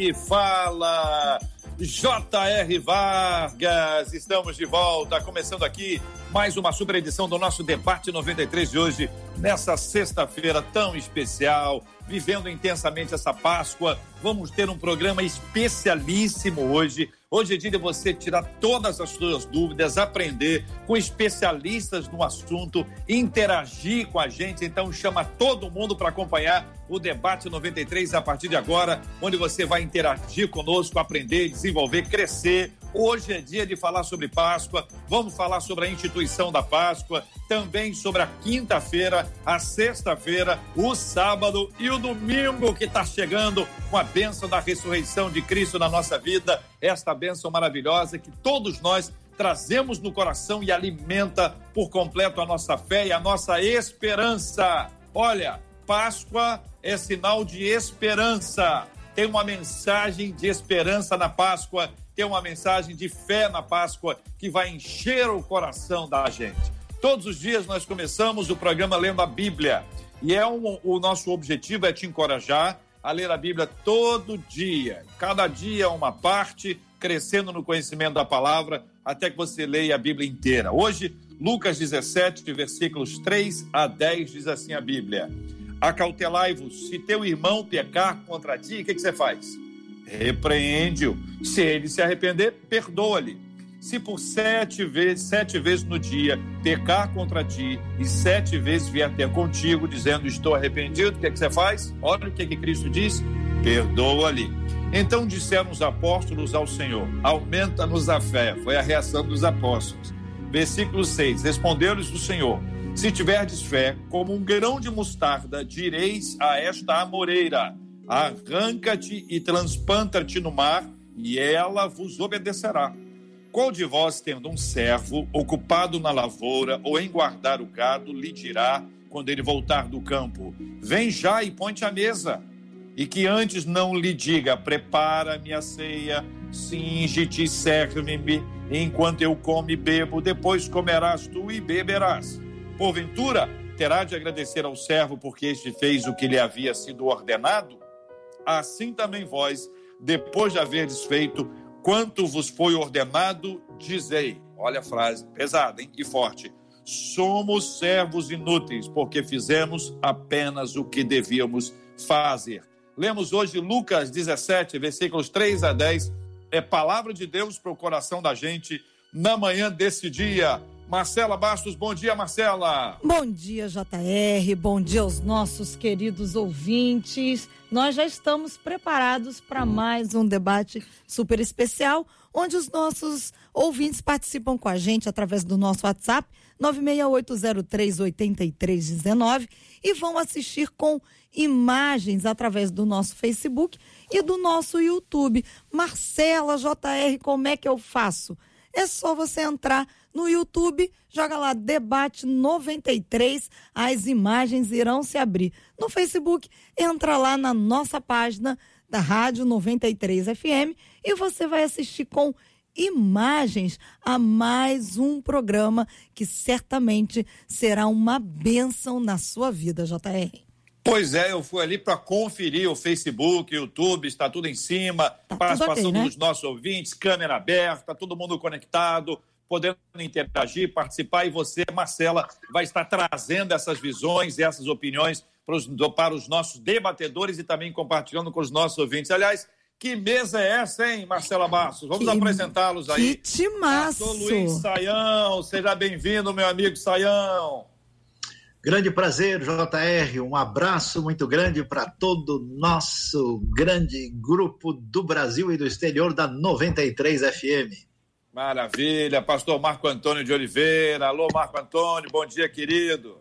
Aqui fala J.R. Vargas. Estamos de volta, começando aqui mais uma super edição do nosso Debate 93 de hoje, nessa sexta-feira tão especial, vivendo intensamente essa Páscoa. Vamos ter um programa especialíssimo hoje. Hoje é dia você tirar todas as suas dúvidas, aprender com especialistas no assunto, interagir com a gente. Então chama todo mundo para acompanhar o debate 93 a partir de agora, onde você vai interagir conosco, aprender, desenvolver, crescer. Hoje é dia de falar sobre Páscoa. Vamos falar sobre a instituição da Páscoa, também sobre a quinta-feira, a sexta-feira, o sábado e o domingo que está chegando com a bênção da ressurreição de Cristo na nossa vida. Esta bênção maravilhosa que todos nós trazemos no coração e alimenta por completo a nossa fé e a nossa esperança. Olha, Páscoa é sinal de esperança. Tem uma mensagem de esperança na Páscoa, tem uma mensagem de fé na Páscoa que vai encher o coração da gente. Todos os dias nós começamos o programa lendo a Bíblia e é um, o nosso objetivo é te encorajar a ler a Bíblia todo dia, cada dia uma parte, crescendo no conhecimento da palavra, até que você leia a Bíblia inteira. Hoje, Lucas 17, versículos 3 a 10, diz assim a Bíblia: Acautelai-vos, se teu irmão pecar contra ti, o que, que você faz? Repreende-o. Se ele se arrepender, perdoa-lhe. Se por sete vezes, sete vezes no dia pecar contra ti e sete vezes vier ter contigo dizendo estou arrependido, o que, que você faz? Olha o que, que Cristo diz: perdoa-lhe. Então disseram os apóstolos ao Senhor: aumenta-nos a fé. Foi a reação dos apóstolos. Versículo 6: Respondeu-lhes o Senhor: Se tiverdes fé, como um grão de mostarda, direis a esta amoreira: Arranca-te e transplanta-te no mar, e ela vos obedecerá. Qual de vós, tendo um servo ocupado na lavoura ou em guardar o gado, lhe dirá, quando ele voltar do campo: Vem já e ponte à mesa? E que antes não lhe diga: Prepara-me a ceia, singe-te e serve-me, enquanto eu como e bebo, depois comerás tu e beberás. Porventura, terá de agradecer ao servo porque este fez o que lhe havia sido ordenado? Assim também vós, depois de haverdes feito Quanto vos foi ordenado, dizei. Olha a frase, pesada hein? e forte. Somos servos inúteis, porque fizemos apenas o que devíamos fazer. Lemos hoje Lucas 17, versículos 3 a 10. É palavra de Deus para o coração da gente na manhã desse dia. Marcela Bastos, bom dia, Marcela. Bom dia, JR. Bom dia aos nossos queridos ouvintes. Nós já estamos preparados para mais um debate super especial, onde os nossos ouvintes participam com a gente através do nosso WhatsApp 968038319 e vão assistir com imagens através do nosso Facebook e do nosso YouTube. Marcela JR, como é que eu faço? É só você entrar no YouTube, joga lá Debate 93, as imagens irão se abrir. No Facebook, entra lá na nossa página da Rádio 93 FM e você vai assistir com imagens a mais um programa que certamente será uma bênção na sua vida, JR. Pois é, eu fui ali para conferir o Facebook, YouTube, está tudo em cima, tá participação né? dos nossos ouvintes, câmera aberta, todo mundo conectado podendo interagir, participar, e você, Marcela, vai estar trazendo essas visões e essas opiniões para os, para os nossos debatedores e também compartilhando com os nossos ouvintes. Aliás, que mesa é essa, hein, Marcela Bastos? Vamos apresentá-los aí. Que timaço! Pastor Luiz Saião, seja bem-vindo, meu amigo Saião. Grande prazer, JR. Um abraço muito grande para todo o nosso grande grupo do Brasil e do exterior da 93 FM. Maravilha, pastor Marco Antônio de Oliveira. Alô, Marco Antônio, bom dia, querido.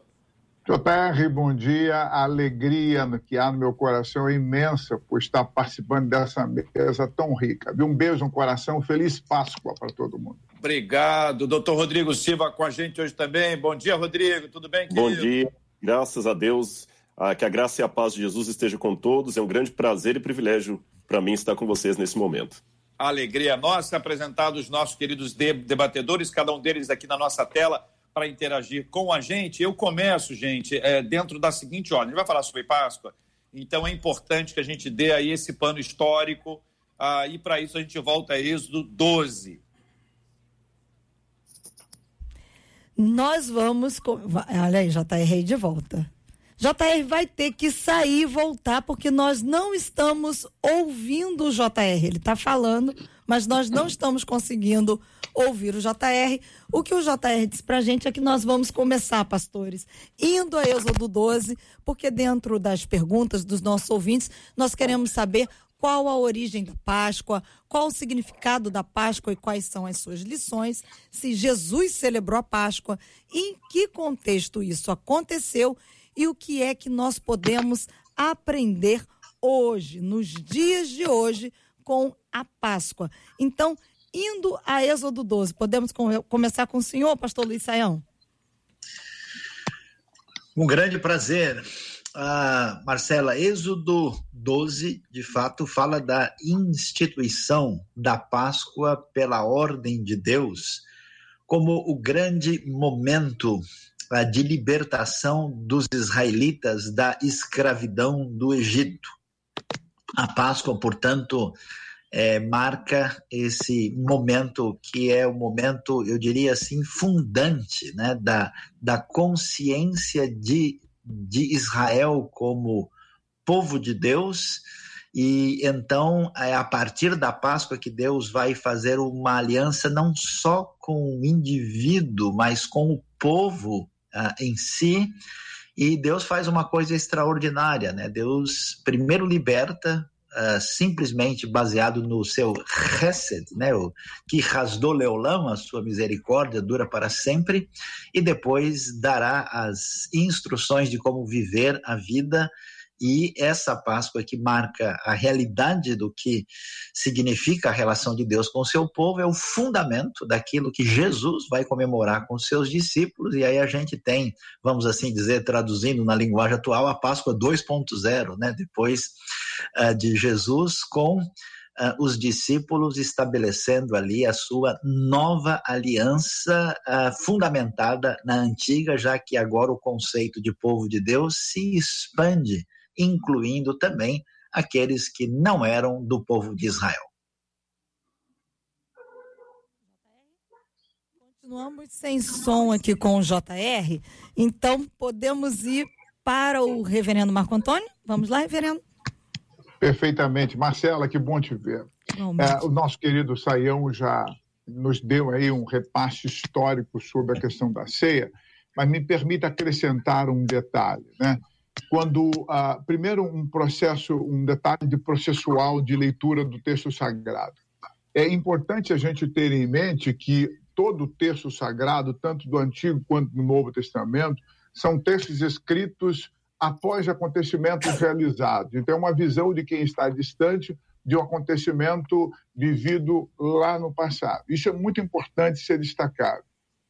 JR, bom dia. A alegria que há no meu coração é imensa por estar participando dessa mesa tão rica. Um beijo no coração, feliz Páscoa para todo mundo. Obrigado. Doutor Rodrigo Silva com a gente hoje também. Bom dia, Rodrigo. Tudo bem, querido? Bom dia. Graças a Deus. Ah, que a graça e a paz de Jesus esteja com todos. É um grande prazer e privilégio para mim estar com vocês nesse momento. Alegria nossa apresentar os nossos queridos debatedores, cada um deles aqui na nossa tela para interagir com a gente. Eu começo, gente, é, dentro da seguinte ordem. A gente vai falar sobre Páscoa, então é importante que a gente dê aí esse pano histórico ah, e para isso a gente volta a Êxodo 12. Nós vamos. Olha aí, JR de volta. JR vai ter que sair e voltar, porque nós não estamos ouvindo o JR. Ele está falando, mas nós não estamos conseguindo ouvir o JR. O que o JR disse para a gente é que nós vamos começar, pastores, indo a Êxodo 12, porque dentro das perguntas dos nossos ouvintes, nós queremos saber qual a origem da Páscoa, qual o significado da Páscoa e quais são as suas lições, se Jesus celebrou a Páscoa, em que contexto isso aconteceu e o que é que nós podemos aprender hoje, nos dias de hoje, com a Páscoa. Então, indo a Êxodo 12, podemos começar com o senhor, pastor Luiz Saião? Um grande prazer. Ah, Marcela, Êxodo 12, de fato, fala da instituição da Páscoa pela ordem de Deus como o grande momento de libertação dos israelitas da escravidão do Egito. A Páscoa, portanto, é, marca esse momento que é o momento, eu diria assim, fundante né, da, da consciência de, de Israel como povo de Deus. E então é a partir da Páscoa que Deus vai fazer uma aliança não só com o indivíduo, mas com o povo uh, em si. E Deus faz uma coisa extraordinária, né? Deus primeiro liberta Uh, simplesmente baseado no seu Hesed, né, o que rasdou leolão, a sua misericórdia dura para sempre, e depois dará as instruções de como viver a vida e essa Páscoa que marca a realidade do que significa a relação de Deus com o seu povo é o fundamento daquilo que Jesus vai comemorar com seus discípulos. E aí a gente tem, vamos assim dizer, traduzindo na linguagem atual, a Páscoa 2.0, né? depois uh, de Jesus com Uh, os discípulos estabelecendo ali a sua nova aliança uh, fundamentada na antiga, já que agora o conceito de povo de Deus se expande incluindo também aqueles que não eram do povo de Israel. Continuamos sem som aqui com o JR, então podemos ir para o reverendo Marco Antônio? Vamos lá, reverendo? Perfeitamente. Marcela, que bom te ver. É, o nosso querido Saião já nos deu aí um repasse histórico sobre a questão da ceia, mas me permita acrescentar um detalhe, né? Quando, ah, primeiro, um processo, um detalhe de processual de leitura do texto sagrado. É importante a gente ter em mente que todo o texto sagrado, tanto do Antigo quanto do Novo Testamento, são textos escritos após acontecimentos realizados. Então, é uma visão de quem está distante de um acontecimento vivido lá no passado. Isso é muito importante ser destacado.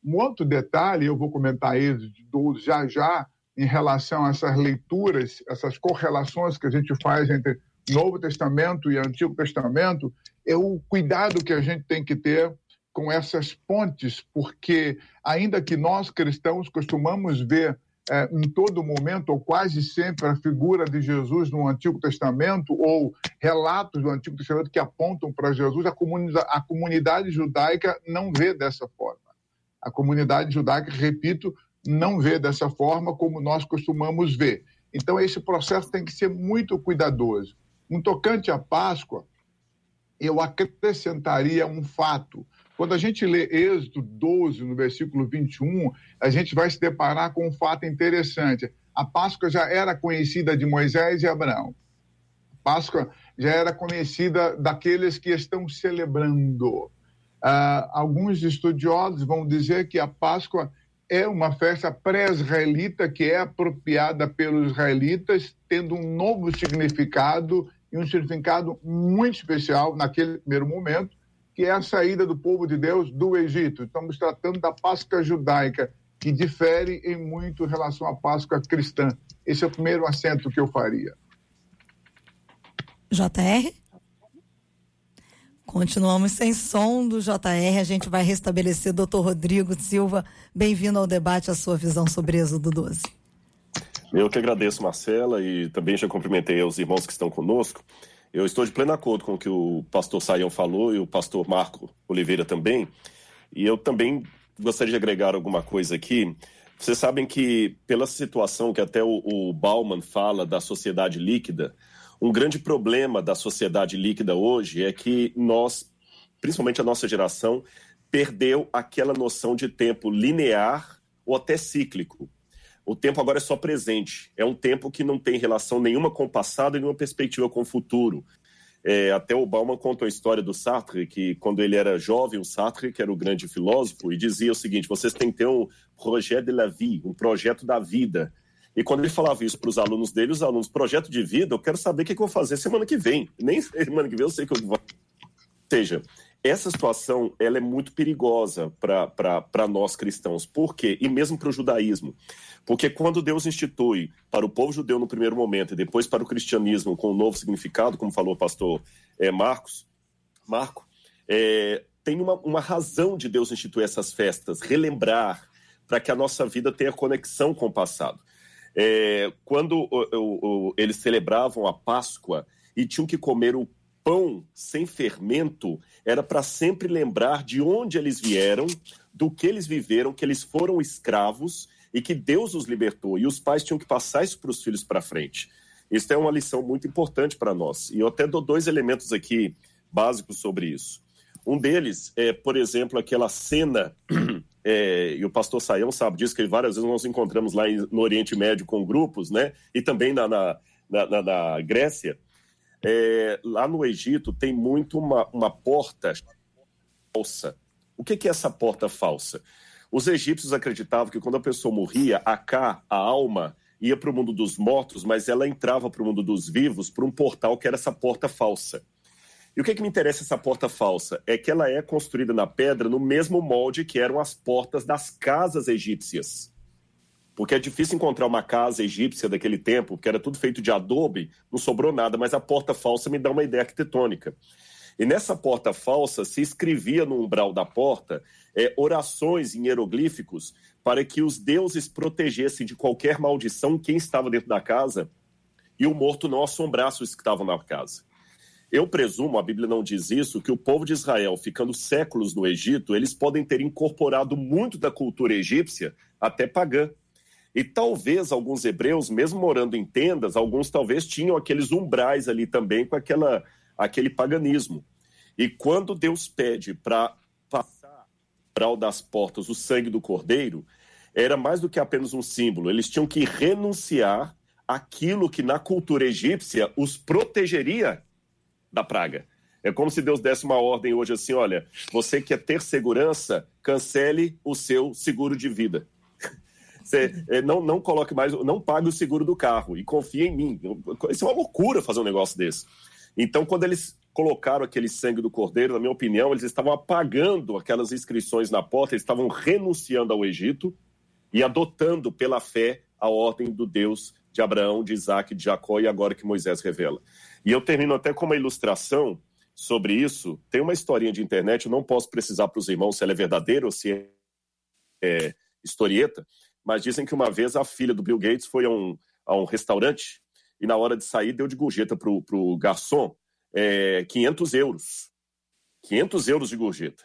Um outro detalhe, eu vou comentar ele já já, em relação a essas leituras, essas correlações que a gente faz entre Novo Testamento e Antigo Testamento, é o cuidado que a gente tem que ter com essas pontes, porque ainda que nós cristãos costumamos ver é, em todo momento, ou quase sempre, a figura de Jesus no Antigo Testamento, ou relatos do Antigo Testamento que apontam para Jesus, a a comunidade judaica não vê dessa forma. A comunidade judaica, repito, não vê dessa forma como nós costumamos ver. Então, esse processo tem que ser muito cuidadoso. No tocante à Páscoa, eu acrescentaria um fato. Quando a gente lê Êxodo 12, no versículo 21, a gente vai se deparar com um fato interessante. A Páscoa já era conhecida de Moisés e Abraão. A Páscoa já era conhecida daqueles que estão celebrando. Uh, alguns estudiosos vão dizer que a Páscoa é uma festa pré-israelita que é apropriada pelos israelitas, tendo um novo significado e um significado muito especial naquele primeiro momento, que é a saída do povo de Deus do Egito. Estamos tratando da Páscoa judaica, que difere em muito em relação à Páscoa cristã. Esse é o primeiro acento que eu faria. JR? Continuamos sem som do JR, a gente vai restabelecer. Doutor Rodrigo Silva, bem-vindo ao debate, a sua visão sobre Êxodo 12. Eu que agradeço, Marcela, e também já cumprimentei os irmãos que estão conosco. Eu estou de pleno acordo com o que o pastor Saião falou e o pastor Marco Oliveira também. E eu também gostaria de agregar alguma coisa aqui. Vocês sabem que, pela situação que até o, o Bauman fala da sociedade líquida, um grande problema da sociedade líquida hoje é que nós, principalmente a nossa geração, perdeu aquela noção de tempo linear ou até cíclico. O tempo agora é só presente. É um tempo que não tem relação nenhuma com o passado e nenhuma perspectiva com o futuro. É, até o Bauman conta a história do Sartre, que quando ele era jovem, o Sartre, que era o grande filósofo, e dizia o seguinte: vocês têm que ter um projet de la vie, um projeto da vida. E quando ele falava isso para os alunos dele, os alunos, projeto de vida, eu quero saber o que, eu vou fazer semana que vem. Nem semana que vem eu sei que eu vou. Ou seja, essa situação ela é muito perigosa para nós cristãos. Por quê? E mesmo para o judaísmo. Porque quando Deus institui para o povo judeu no primeiro momento e depois para o cristianismo com um novo significado, como falou o pastor é, Marcos, Marco, é, tem uma, uma razão de Deus instituir essas festas, relembrar, para que a nossa vida tenha conexão com o passado. É, quando o, o, o, eles celebravam a Páscoa e tinham que comer o pão sem fermento, era para sempre lembrar de onde eles vieram, do que eles viveram, que eles foram escravos e que Deus os libertou. E os pais tinham que passar isso para os filhos para frente. Isso é uma lição muito importante para nós. E eu até dou dois elementos aqui básicos sobre isso. Um deles é, por exemplo, aquela cena, é, e o pastor Saião sabe disso, que várias vezes nós encontramos lá no Oriente Médio com grupos, né? E também na, na, na, na Grécia. É, lá no Egito tem muito uma, uma porta falsa. O que, que é essa porta falsa? Os egípcios acreditavam que quando a pessoa morria, a cá, a alma, ia para o mundo dos mortos, mas ela entrava para o mundo dos vivos por um portal que era essa porta falsa. E o que, que me interessa essa porta falsa? É que ela é construída na pedra no mesmo molde que eram as portas das casas egípcias. Porque é difícil encontrar uma casa egípcia daquele tempo, que era tudo feito de adobe, não sobrou nada, mas a porta falsa me dá uma ideia arquitetônica. E nessa porta falsa se escrevia no umbral da porta é, orações em hieroglíficos para que os deuses protegessem de qualquer maldição quem estava dentro da casa e o morto não assombrasse os que estavam na casa. Eu presumo, a Bíblia não diz isso, que o povo de Israel, ficando séculos no Egito, eles podem ter incorporado muito da cultura egípcia, até pagã. E talvez alguns hebreus, mesmo morando em tendas, alguns talvez tinham aqueles umbrais ali também com aquela, aquele paganismo. E quando Deus pede para passar para das portas o sangue do cordeiro, era mais do que apenas um símbolo. Eles tinham que renunciar aquilo que na cultura egípcia os protegeria da praga. É como se Deus desse uma ordem hoje assim: olha, você quer ter segurança, cancele o seu seguro de vida. Você é, não, não coloque mais, não pague o seguro do carro e confie em mim. Isso é uma loucura fazer um negócio desse. Então, quando eles colocaram aquele sangue do cordeiro, na minha opinião, eles estavam apagando aquelas inscrições na porta, eles estavam renunciando ao Egito e adotando pela fé a ordem do Deus de Abraão, de Isaac, de Jacó e agora que Moisés revela. E eu termino até com uma ilustração sobre isso. Tem uma historinha de internet, eu não posso precisar para os irmãos se ela é verdadeira ou se é, é historieta, mas dizem que uma vez a filha do Bill Gates foi a um, a um restaurante e na hora de sair deu de gorjeta para o garçom é, 500 euros. 500 euros de gorjeta.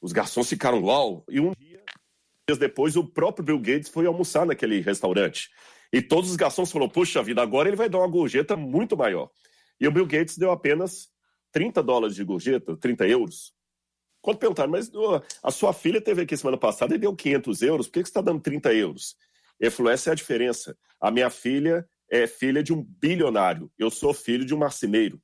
Os garçons ficaram uau. E um dia, depois, o próprio Bill Gates foi almoçar naquele restaurante. E todos os garçons falaram: puxa vida, agora ele vai dar uma gorjeta muito maior. E o Bill Gates deu apenas 30 dólares de gorjeta, 30 euros. Quando perguntaram, mas a sua filha teve aqui semana passada e deu 500 euros, por que, que você está dando 30 euros? Ele falou: essa é a diferença. A minha filha é filha de um bilionário, eu sou filho de um marceneiro.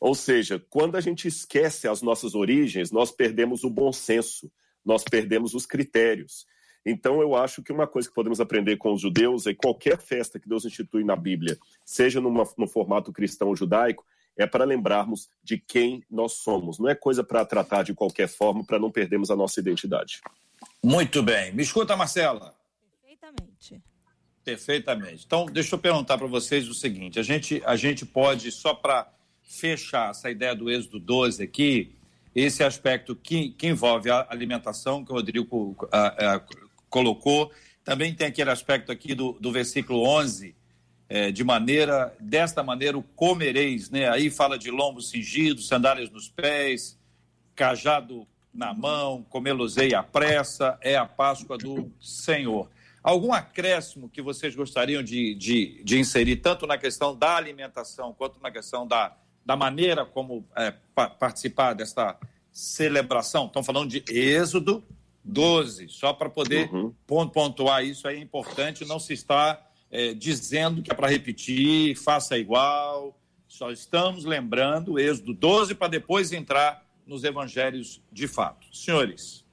Ou seja, quando a gente esquece as nossas origens, nós perdemos o bom senso, nós perdemos os critérios. Então, eu acho que uma coisa que podemos aprender com os judeus é que qualquer festa que Deus institui na Bíblia, seja numa, no formato cristão judaico, é para lembrarmos de quem nós somos. Não é coisa para tratar de qualquer forma, para não perdermos a nossa identidade. Muito bem. Me escuta, Marcela. Perfeitamente. Perfeitamente. Então, deixa eu perguntar para vocês o seguinte: a gente, a gente pode, só para fechar essa ideia do Êxodo 12 aqui, esse aspecto que, que envolve a alimentação, que o Rodrigo a, a, colocou, também tem aquele aspecto aqui do, do versículo 11, é, de maneira, desta maneira o comereis, né? Aí fala de lombos cingidos, sandálias nos pés, cajado na mão, comê-los-ei à pressa, é a Páscoa do Senhor. Algum acréscimo que vocês gostariam de, de, de, inserir, tanto na questão da alimentação quanto na questão da, da maneira como é, pa, participar desta celebração? Estão falando de Êxodo 12, só para poder uhum. pontuar isso aí é importante, não se está é, dizendo que é para repetir, faça igual, só estamos lembrando Êxodo 12 para depois entrar nos evangelhos de fato. Senhores.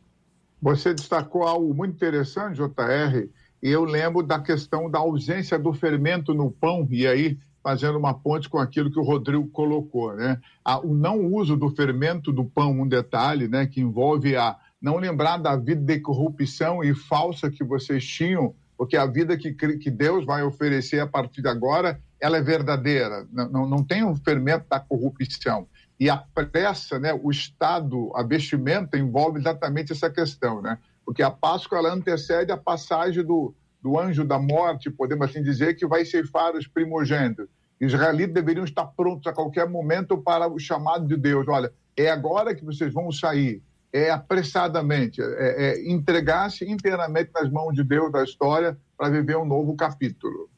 Você destacou algo muito interessante, JR, e eu lembro da questão da ausência do fermento no pão, e aí fazendo uma ponte com aquilo que o Rodrigo colocou, né? o não uso do fermento do pão, um detalhe, né, que envolve a não lembrar da vida de corrupção e falsa que vocês tinham, porque a vida que, que Deus vai oferecer a partir de agora, ela é verdadeira, não, não, não tem o fermento da corrupção. E a pressa, né, o Estado, a vestimenta envolve exatamente essa questão, né? porque a Páscoa ela antecede a passagem do, do anjo da morte, podemos assim dizer, que vai ceifar os primogênitos. Os israelitas deveriam estar prontos a qualquer momento para o chamado de Deus. Olha, é agora que vocês vão sair, é apressadamente, é, é entregar-se inteiramente nas mãos de Deus da história para viver um novo capítulo.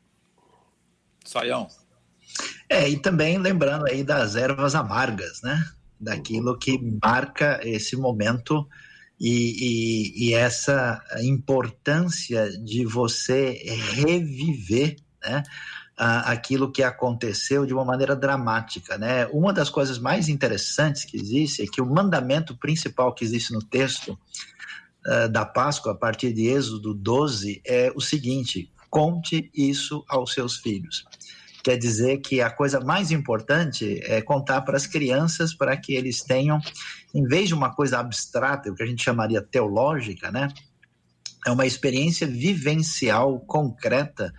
Saião. É, e também lembrando aí das ervas amargas, né? Daquilo que marca esse momento e, e, e, essa importância de você reviver né, aquilo que aconteceu de uma maneira dramática. Né? Uma das coisas mais interessantes que existe é que o mandamento principal que existe no texto uh, da Páscoa, a partir de Êxodo 12, é o seguinte: conte isso aos seus filhos. Quer dizer que a coisa mais importante é contar para as crianças para que eles tenham, em vez de uma coisa abstrata, o que a gente chamaria teológica, né? É uma experiência vivencial, concreta,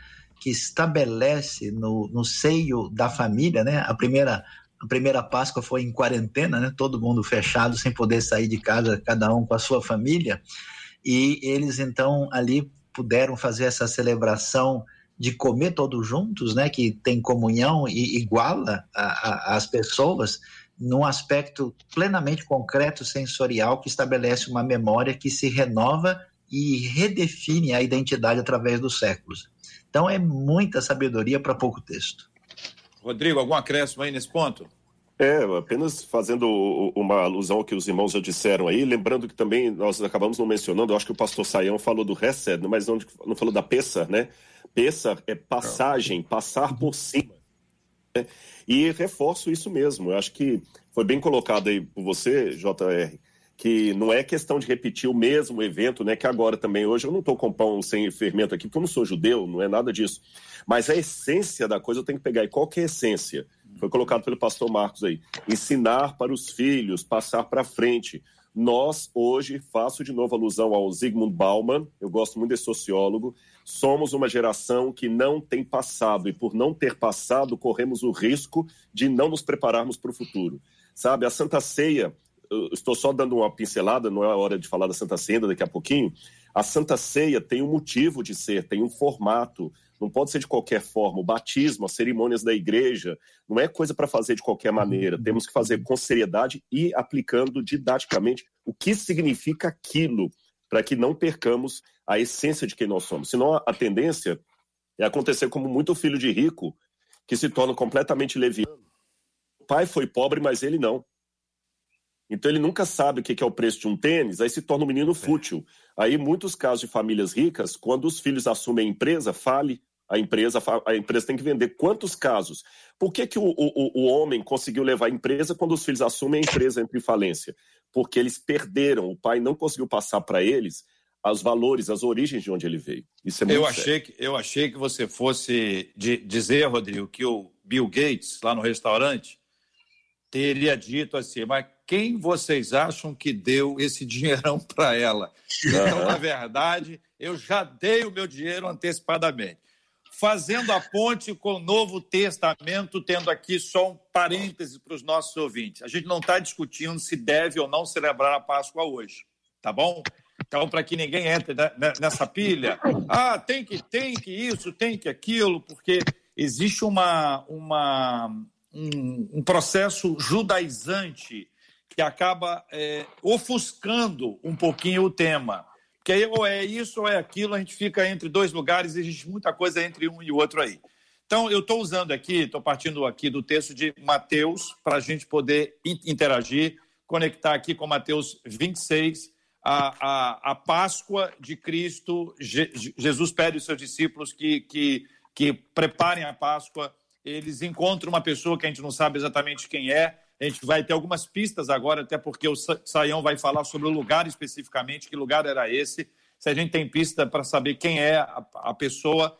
que estabelece no, no seio da família, né? A primeira, a primeira Páscoa foi em quarentena, né? Todo mundo fechado, sem poder sair de casa, cada um com a sua família. E eles, então, ali puderam fazer essa celebração de comer todos juntos, né, que tem comunhão e iguala a, a, as pessoas, num aspecto plenamente concreto, sensorial, que estabelece uma memória que se renova e redefine a identidade através dos séculos. Então é muita sabedoria para pouco texto. Rodrigo, algum acréscimo aí nesse ponto? É, apenas fazendo uma alusão ao que os irmãos já disseram aí, lembrando que também nós acabamos não mencionando, eu acho que o pastor Saião falou do Hesed, mas não, não falou da Pessa, né? Pessa é passagem, passar por cima. Né? E reforço isso mesmo. Eu acho que foi bem colocado aí por você, JR, que não é questão de repetir o mesmo evento, né? Que agora também, hoje eu não estou com pão sem fermento aqui, porque eu não sou judeu, não é nada disso. Mas a essência da coisa eu tenho que pegar. E qual que é a essência? Foi colocado pelo pastor Marcos aí. Ensinar para os filhos, passar para frente. Nós, hoje, faço de novo alusão ao Zygmunt Bauman, eu gosto muito desse sociólogo, Somos uma geração que não tem passado e, por não ter passado, corremos o risco de não nos prepararmos para o futuro. Sabe, a Santa Ceia, estou só dando uma pincelada, não é a hora de falar da Santa Ceia daqui a pouquinho. A Santa Ceia tem um motivo de ser, tem um formato, não pode ser de qualquer forma. O batismo, as cerimônias da igreja, não é coisa para fazer de qualquer maneira. Temos que fazer com seriedade e aplicando didaticamente o que significa aquilo para que não percamos a essência de quem nós somos. Senão a tendência é acontecer como muito filho de rico que se torna completamente leviano. O pai foi pobre, mas ele não. Então ele nunca sabe o que é o preço de um tênis, aí se torna um menino é. fútil. Aí muitos casos de famílias ricas, quando os filhos assumem a empresa, fale a empresa, a empresa tem que vender. Quantos casos? Por que, que o, o, o homem conseguiu levar a empresa quando os filhos assumem a empresa entre falência? Porque eles perderam, o pai não conseguiu passar para eles os valores, as origens de onde ele veio. Isso é muito eu achei que Eu achei que você fosse de, dizer, Rodrigo, que o Bill Gates, lá no restaurante, teria dito assim, mas quem vocês acham que deu esse dinheirão para ela? Então, na verdade, eu já dei o meu dinheiro antecipadamente. Fazendo a ponte com o Novo Testamento, tendo aqui só um parêntese para os nossos ouvintes. A gente não está discutindo se deve ou não celebrar a Páscoa hoje, tá bom? Então, para que ninguém entre nessa pilha, ah, tem que, tem que isso, tem que aquilo, porque existe uma, uma, um, um processo judaizante que acaba é, ofuscando um pouquinho o tema. Porque aí ou é isso ou é aquilo, a gente fica entre dois lugares e existe muita coisa entre um e o outro aí. Então, eu estou usando aqui, estou partindo aqui do texto de Mateus, para a gente poder interagir, conectar aqui com Mateus 26, a, a, a Páscoa de Cristo. Je, Jesus pede aos seus discípulos que, que, que preparem a Páscoa. Eles encontram uma pessoa que a gente não sabe exatamente quem é, a gente vai ter algumas pistas agora, até porque o Saião vai falar sobre o lugar especificamente, que lugar era esse. Se a gente tem pista para saber quem é a, a pessoa,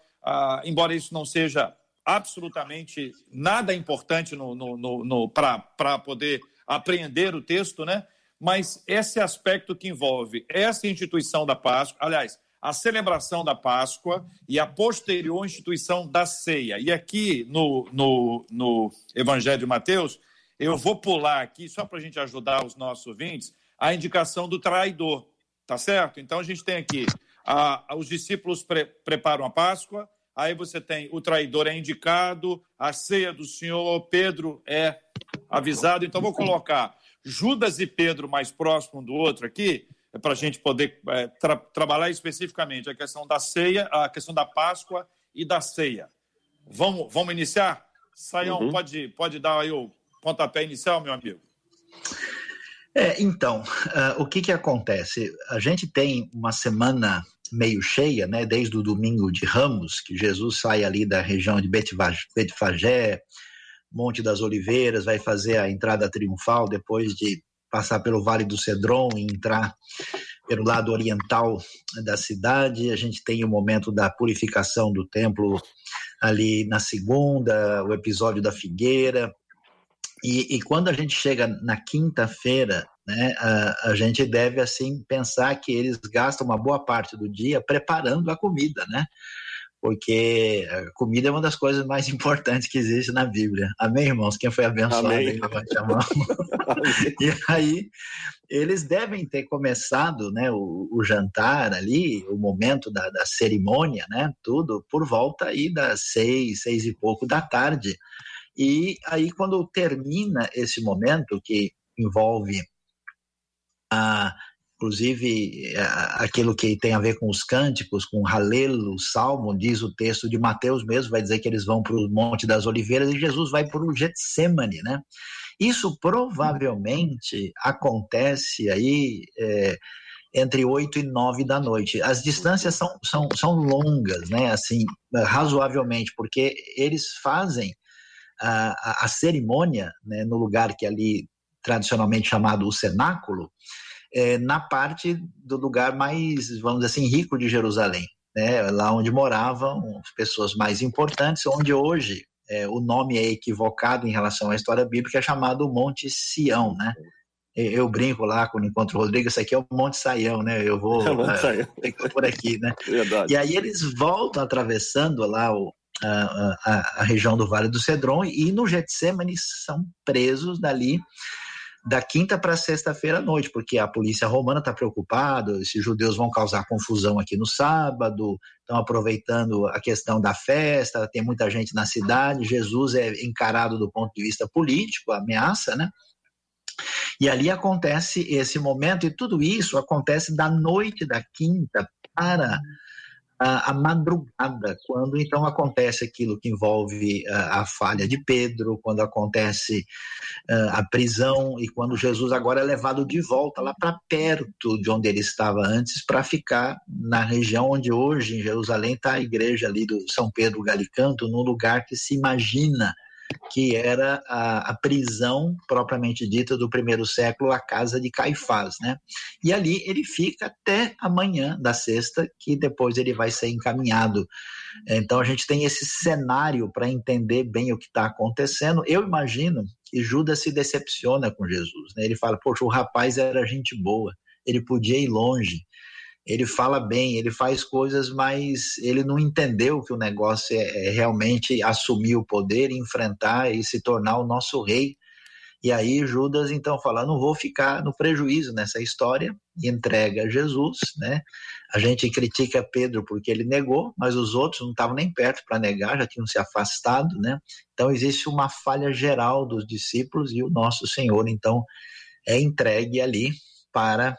embora isso não seja absolutamente nada importante no, no, no, no para poder apreender o texto, né? Mas esse aspecto que envolve essa instituição da Páscoa, aliás, a celebração da Páscoa e a posterior instituição da ceia. E aqui no, no, no Evangelho de Mateus, eu vou pular aqui, só para a gente ajudar os nossos ouvintes, a indicação do traidor, tá certo? Então a gente tem aqui, a, os discípulos pre, preparam a Páscoa, aí você tem o traidor é indicado, a ceia do Senhor, Pedro é avisado, então vou colocar Judas e Pedro mais próximo um do outro aqui, é para a gente poder é, tra trabalhar especificamente a questão da ceia, a questão da Páscoa e da ceia. Vamos, vamos iniciar? Saião, uhum. pode, pode dar aí o pontapé inicial, meu amigo? É, então, uh, o que que acontece? A gente tem uma semana meio cheia, né? Desde o domingo de Ramos, que Jesus sai ali da região de Betfagé, Monte das Oliveiras, vai fazer a entrada triunfal depois de passar pelo Vale do Cedron e entrar pelo lado oriental da cidade. A gente tem o momento da purificação do templo ali na segunda, o episódio da figueira, e, e quando a gente chega na quinta-feira, né, a, a, gente deve assim pensar que eles gastam uma boa parte do dia preparando a comida, né? Porque a comida é uma das coisas mais importantes que existe na Bíblia. Amém, irmãos? Quem foi abençoado Amém. levante a mão. e aí, eles devem ter começado né, o, o jantar ali, o momento da, da cerimônia, né? Tudo por volta aí das seis, seis e pouco da tarde. E aí, quando termina esse momento, que envolve a inclusive aquilo que tem a ver com os cânticos, com Halelo, Salmo, diz o texto de Mateus mesmo, vai dizer que eles vão para o Monte das Oliveiras e Jesus vai para o Getsemane, né? Isso provavelmente acontece aí é, entre 8 e 9 da noite. As distâncias são, são, são longas, né? Assim, razoavelmente, porque eles fazem a, a, cerimônia né, no lugar que é ali tradicionalmente chamado o cenáculo, é, na parte do lugar mais, vamos dizer assim, rico de Jerusalém, né, lá onde moravam as pessoas mais importantes, onde hoje é, o nome é equivocado em relação à história bíblica, é chamado Monte Sião, né? Eu brinco lá quando encontro o Rodrigo, isso aqui é o Monte Saião, né? Eu vou é, por aqui, né? Verdade. E aí eles voltam atravessando lá o, a, a, a, região do Vale do Cedron e no Getsemane são presos dali da quinta para sexta-feira à noite, porque a polícia romana está preocupada, esses judeus vão causar confusão aqui no sábado, estão aproveitando a questão da festa, tem muita gente na cidade, Jesus é encarado do ponto de vista político, ameaça, né? E ali acontece esse momento, e tudo isso acontece da noite da quinta para a, madrugada, quando então acontece aquilo que envolve a, falha de Pedro, quando acontece a prisão e quando Jesus agora é levado de volta lá para perto de onde ele estava antes, para ficar na região onde hoje em Jerusalém está a igreja ali do São Pedro Galicanto, num lugar que se imagina que era a, a, prisão propriamente dita do primeiro século, a casa de Caifás, né? E ali ele fica até amanhã da sexta, que depois ele vai ser encaminhado. Então a gente tem esse cenário para entender bem o que está acontecendo. Eu imagino que Judas se decepciona com Jesus, né? Ele fala: "Poxa, o rapaz era gente boa, ele podia ir longe." Ele fala bem, ele faz coisas, mas ele não entendeu que o negócio é, é realmente assumir o poder, enfrentar e se tornar o nosso rei. E aí Judas então fala, não vou ficar no prejuízo nessa história, e entrega Jesus, né? A gente critica Pedro porque ele negou, mas os outros não estavam nem perto para negar, já tinham se afastado, né? Então existe uma falha geral dos discípulos e o nosso Senhor então é entregue ali para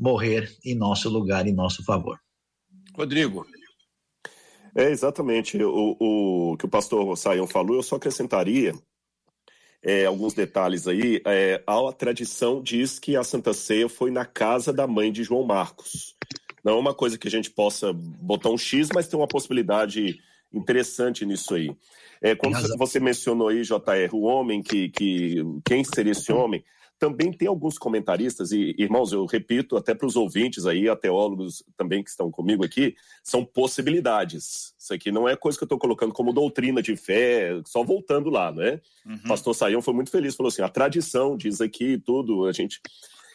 morrer em nosso lugar, em nosso favor. Rodrigo. É exatamente o, o que o pastor Saião falou, eu só acrescentaria é, alguns detalhes aí. É, a tradição diz que a Santa Ceia foi na casa da mãe de João Marcos. Não é uma coisa que a gente possa botar um X, mas tem uma possibilidade interessante nisso aí. É, quando você mencionou aí, JR, o homem que, que. Quem seria esse homem? Também tem alguns comentaristas, e irmãos, eu repito até para os ouvintes aí, a teólogos também que estão comigo aqui, são possibilidades. Isso aqui não é coisa que eu estou colocando como doutrina de fé, só voltando lá, né? Uhum. Pastor Saião foi muito feliz, falou assim: a tradição diz aqui tudo, a gente.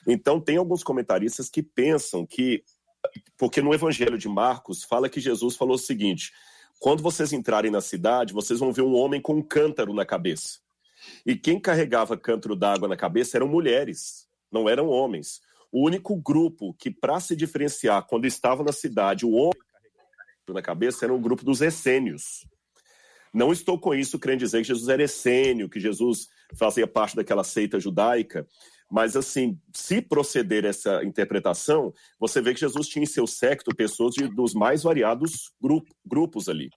Então, tem alguns comentaristas que pensam que, porque no Evangelho de Marcos fala que Jesus falou o seguinte: quando vocês entrarem na cidade, vocês vão ver um homem com um cântaro na cabeça. E quem carregava cântaro d'água na cabeça eram mulheres, não eram homens. O único grupo que, para se diferenciar, quando estava na cidade, o homem na cabeça era o grupo dos essênios. Não estou com isso querendo dizer que Jesus era essênio, que Jesus fazia parte daquela seita judaica, mas assim, se proceder essa interpretação, você vê que Jesus tinha em seu secto pessoas de, dos mais variados grup, grupos ali.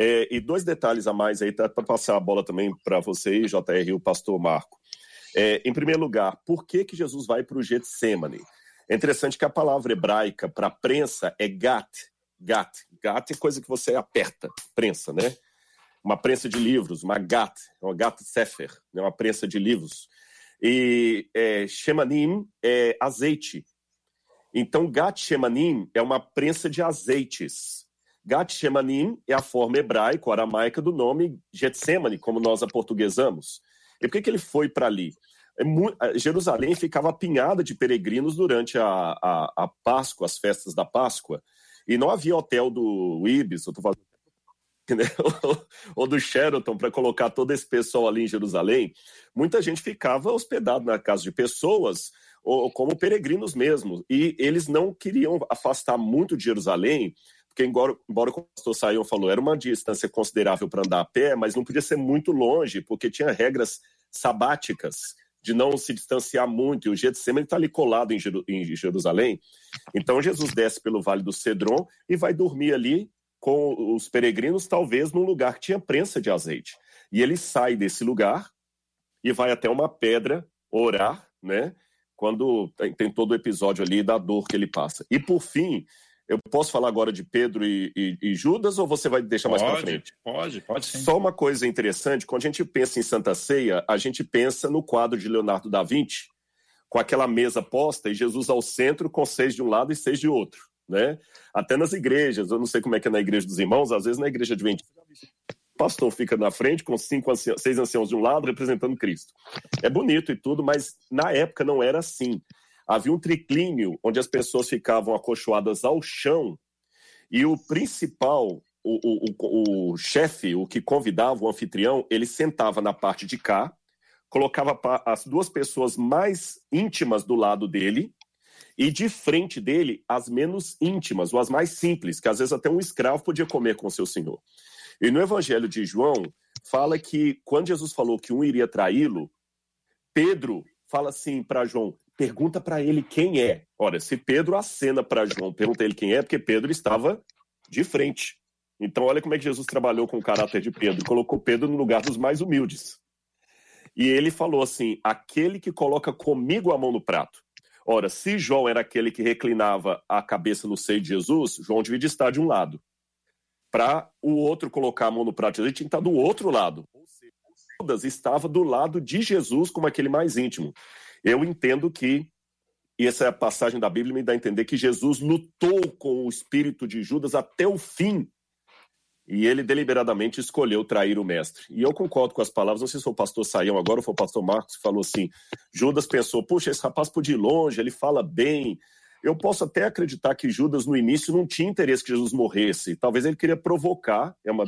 É, e dois detalhes a mais aí, para passar a bola também para você, JR e o pastor Marco. É, em primeiro lugar, por que, que Jesus vai para o Getsemane? É interessante que a palavra hebraica para prensa é gat. Gat. Gat é coisa que você aperta, prensa, né? Uma prensa de livros, uma gat, uma gat sefer, né? uma prensa de livros. E é, shemanim é azeite. Então, gat shemanim é uma prensa de azeites. Gat Shemanim é a forma hebraica, aramaica do nome Getsemane, como nós aportuguesamos. E por que, que ele foi para ali? É Jerusalém ficava apinhada de peregrinos durante a, a, a, Páscoa, as festas da Páscoa, e não havia hotel do Ibis, eu tô falando, né? ou do Sheraton para colocar todo esse pessoal ali em Jerusalém. Muita gente ficava hospedado na casa de pessoas, ou como peregrinos mesmo, e eles não queriam afastar muito de Jerusalém, porque embora, embora o pastor Saião falou, era uma distância considerável para andar a pé, mas não podia ser muito longe, porque tinha regras sabáticas de não se distanciar muito, e o Getsemane está ali colado em, Jeru em Jerusalém. Então Jesus desce pelo Vale do Cedron e vai dormir ali com os peregrinos, talvez num lugar que tinha prensa de azeite. E ele sai desse lugar e vai até uma pedra orar, né? Quando tem, tem todo o episódio ali da dor que ele passa. E por fim, eu posso falar agora de Pedro e, e, e Judas ou você vai deixar pode, mais para frente? Pode, pode sim. Só uma coisa interessante: quando a gente pensa em Santa Ceia, a gente pensa no quadro de Leonardo da Vinci, com aquela mesa posta e Jesus ao centro, com seis de um lado e seis de outro. Né? Até nas igrejas, eu não sei como é que é na igreja dos irmãos, às vezes na igreja de Adventista, o pastor fica na frente com cinco anciãos, seis anciãos de um lado representando Cristo. É bonito e tudo, mas na época não era assim havia um triclínio onde as pessoas ficavam acolchoadas ao chão e o principal, o, o, o, o chefe, o que convidava o anfitrião, ele sentava na parte de cá, colocava as duas pessoas mais íntimas do lado dele e de frente dele as menos íntimas, ou as mais simples, que às vezes até um escravo podia comer com seu senhor. E no Evangelho de João, fala que quando Jesus falou que um iria traí-lo, Pedro fala assim para João: pergunta para ele quem é. Ora, se Pedro acena para João, pergunta ele quem é, porque Pedro estava de frente. Então, olha como é que Jesus trabalhou com o caráter de Pedro. Colocou Pedro no lugar dos mais humildes. E ele falou assim: aquele que coloca comigo a mão no prato. Ora, se João era aquele que reclinava a cabeça no seio de Jesus, João devia estar de um lado. para o outro colocar a mão no prato. Ele tinha que estar do outro lado. Ou seja, Judas estava do lado de Jesus como aquele mais íntimo. Eu entendo que e essa passagem da Bíblia me dá a entender que Jesus lutou com o espírito de Judas até o fim. E ele deliberadamente escolheu trair o mestre. E eu concordo com as palavras, não sei se foi o pastor Saião agora ou foi o pastor Marcos que falou assim: Judas pensou, puxa, esse rapaz podia ir longe, ele fala bem. Eu posso até acreditar que Judas, no início, não tinha interesse que Jesus morresse. Talvez ele queria provocar, é uma,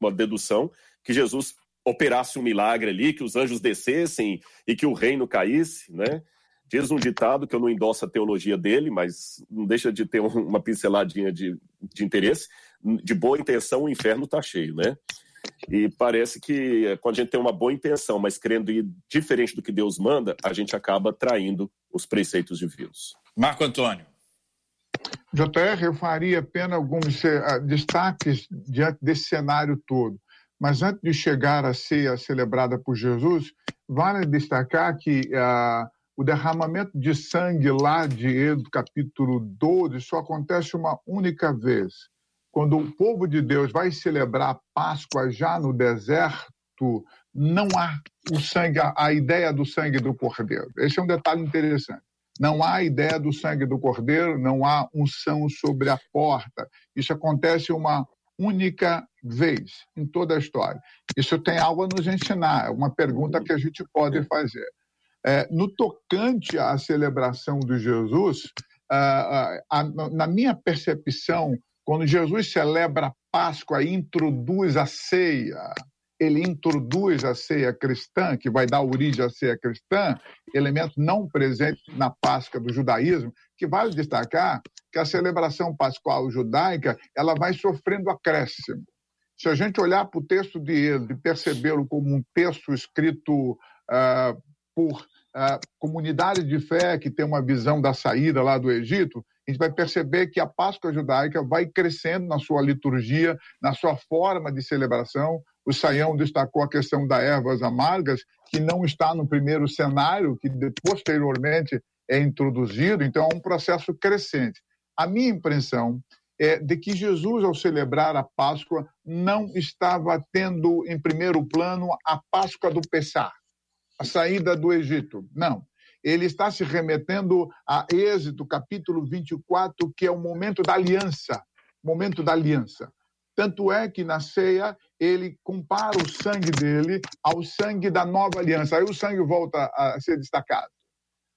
uma dedução, que Jesus operasse um milagre ali, que os anjos descessem e que o reino caísse, né? Diz um ditado que eu não endosso a teologia dele, mas não deixa de ter uma pinceladinha de, de interesse. De boa intenção, o inferno está cheio, né? E parece que quando a gente tem uma boa intenção, mas querendo ir diferente do que Deus manda, a gente acaba traindo os preceitos divinos. Marco Antônio. JR, eu faria apenas alguns uh, destaques diante desse cenário todo. Mas antes de chegar a ser celebrada por Jesus, vale destacar que uh, o derramamento de sangue lá de Êxodo capítulo 12 só acontece uma única vez. Quando o povo de Deus vai celebrar a Páscoa já no deserto, não há o sangue, a ideia do sangue do cordeiro. Esse é um detalhe interessante. Não há ideia do sangue do cordeiro, não há unção sobre a porta. Isso acontece uma única vez em toda a história. Isso tem algo a nos ensinar, é uma pergunta que a gente pode fazer. É, no tocante à celebração de Jesus, a, a, na minha percepção, quando Jesus celebra a Páscoa e introduz a ceia, ele introduz a ceia cristã, que vai dar origem à ceia cristã, elemento não presente na Páscoa do judaísmo, que vale destacar que a celebração pascual judaica ela vai sofrendo acréscimo. Se a gente olhar para o texto de ele e percebê-lo como um texto escrito uh, por a comunidade de fé que tem uma visão da saída lá do Egito, a gente vai perceber que a Páscoa judaica vai crescendo na sua liturgia, na sua forma de celebração. O Saião destacou a questão das ervas amargas, que não está no primeiro cenário, que posteriormente é introduzido, então é um processo crescente. A minha impressão é de que Jesus, ao celebrar a Páscoa, não estava tendo em primeiro plano a Páscoa do Pessar a saída do Egito. Não. Ele está se remetendo a Êxodo, capítulo 24, que é o momento da aliança. Momento da aliança. Tanto é que na ceia ele compara o sangue dele ao sangue da nova aliança. Aí o sangue volta a ser destacado.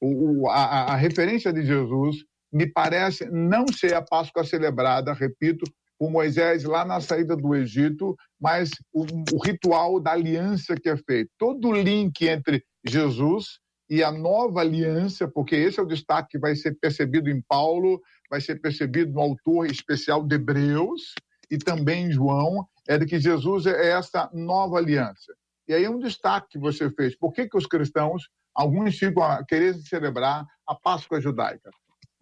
O, a, a referência de Jesus me parece não ser a Páscoa celebrada, repito, com Moisés lá na saída do Egito, mas o, o ritual da aliança que é feito. Todo o link entre Jesus e a nova aliança, porque esse é o destaque que vai ser percebido em Paulo, vai ser percebido no autor especial de Hebreus e também em João, é de que Jesus é essa nova aliança. E aí é um destaque que você fez. Por que, que os cristãos, alguns ficam a querer celebrar a Páscoa judaica?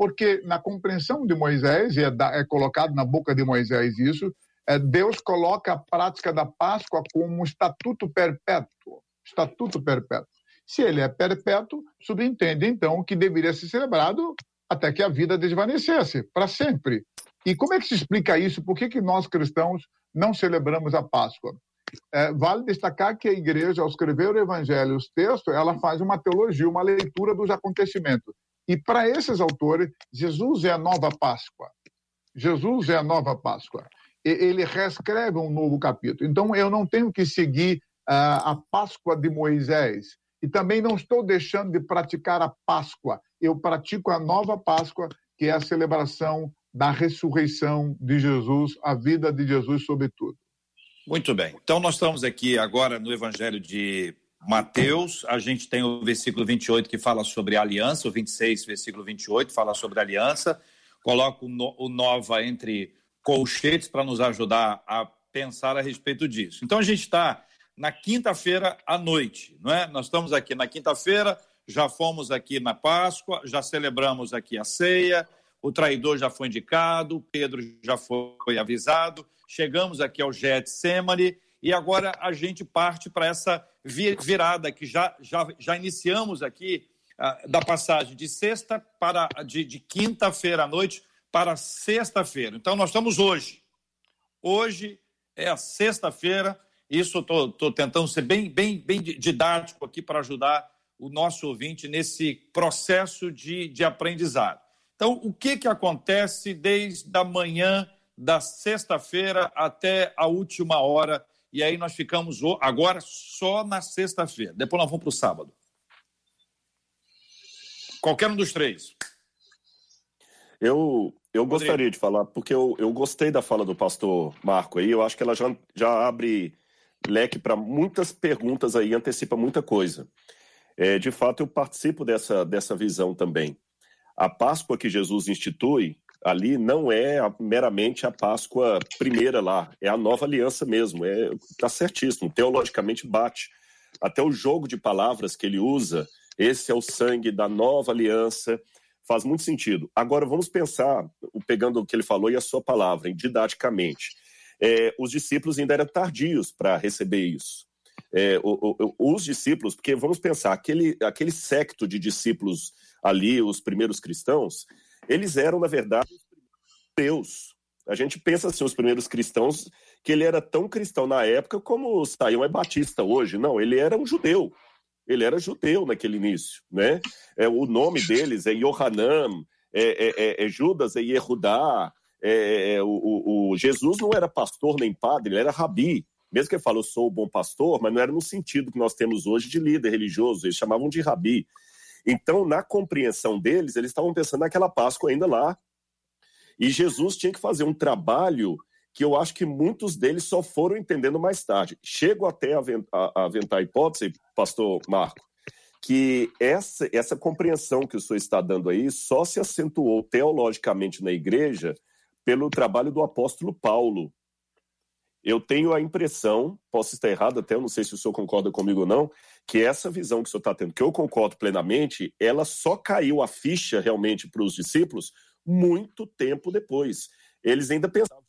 Porque na compreensão de Moisés, e é, é colocado na boca de Moisés isso, é, Deus coloca a prática da Páscoa como um estatuto perpétuo. Estatuto perpétuo. Se ele é perpétuo, subentende então que deveria ser celebrado até que a vida desvanecesse, para sempre. E como é que se explica isso? Por que, que nós cristãos não celebramos a Páscoa? É, vale destacar que a igreja, ao escrever o evangelho, os textos, ela faz uma teologia, uma leitura dos acontecimentos. E para esses autores, Jesus é a nova Páscoa. Jesus é a nova Páscoa. Ele reescreve um novo capítulo. Então, eu não tenho que seguir uh, a Páscoa de Moisés. E também não estou deixando de praticar a Páscoa. Eu pratico a nova Páscoa, que é a celebração da ressurreição de Jesus, a vida de Jesus, sobretudo. Muito bem. Então, nós estamos aqui agora no Evangelho de Mateus, a gente tem o versículo 28 que fala sobre aliança, o 26, versículo 28, fala sobre aliança. Coloco o Nova entre colchetes para nos ajudar a pensar a respeito disso. Então a gente está na quinta-feira à noite, não é? Nós estamos aqui na quinta-feira, já fomos aqui na Páscoa, já celebramos aqui a ceia, o traidor já foi indicado, Pedro já foi avisado, chegamos aqui ao Getsemane e agora a gente parte para essa virada que já, já, já iniciamos aqui, uh, da passagem de sexta para de, de quinta-feira à noite para sexta-feira. Então, nós estamos hoje. Hoje é a sexta-feira. Isso estou tentando ser bem, bem, bem didático aqui para ajudar o nosso ouvinte nesse processo de, de aprendizado. Então, o que, que acontece desde a manhã da sexta-feira até a última hora? E aí nós ficamos agora só na sexta-feira. Depois nós vamos para o sábado. Qualquer um dos três. Eu, eu gostaria de falar, porque eu, eu gostei da fala do pastor Marco aí, eu acho que ela já, já abre leque para muitas perguntas aí, antecipa muita coisa. É, de fato, eu participo dessa, dessa visão também. A Páscoa que Jesus institui ali não é meramente a Páscoa primeira lá, é a nova aliança mesmo. É, tá certíssimo, teologicamente bate. Até o jogo de palavras que ele usa, esse é o sangue da nova aliança, faz muito sentido. Agora vamos pensar, pegando o que ele falou e a sua palavra, didaticamente. É, os discípulos ainda eram tardios para receber isso. É, o, o, os discípulos, porque vamos pensar, aquele, aquele secto de discípulos ali, os primeiros cristãos, eles eram, na verdade, Deus. A gente pensa assim, os primeiros cristãos, que ele era tão cristão na época como o Saião é batista hoje. Não, ele era um judeu. Ele era judeu naquele início, né? É, o nome deles é Yohanan, é, é, é, é Judas é Yehudá, é, é, o, o, Jesus não era pastor nem padre, ele era rabi. Mesmo que ele falou, sou o bom pastor, mas não era no sentido que nós temos hoje de líder religioso, eles chamavam de rabi. Então, na compreensão deles, eles estavam pensando naquela Páscoa ainda lá. E Jesus tinha que fazer um trabalho que eu acho que muitos deles só foram entendendo mais tarde. Chego até a aventar a hipótese, pastor Marco, que essa, essa compreensão que o senhor está dando aí só se acentuou teologicamente na igreja pelo trabalho do apóstolo Paulo. Eu tenho a impressão, posso estar errado até, eu não sei se o senhor concorda comigo ou não, que essa visão que o senhor está tendo, que eu concordo plenamente, ela só caiu a ficha realmente para os discípulos muito tempo depois. Eles ainda pensavam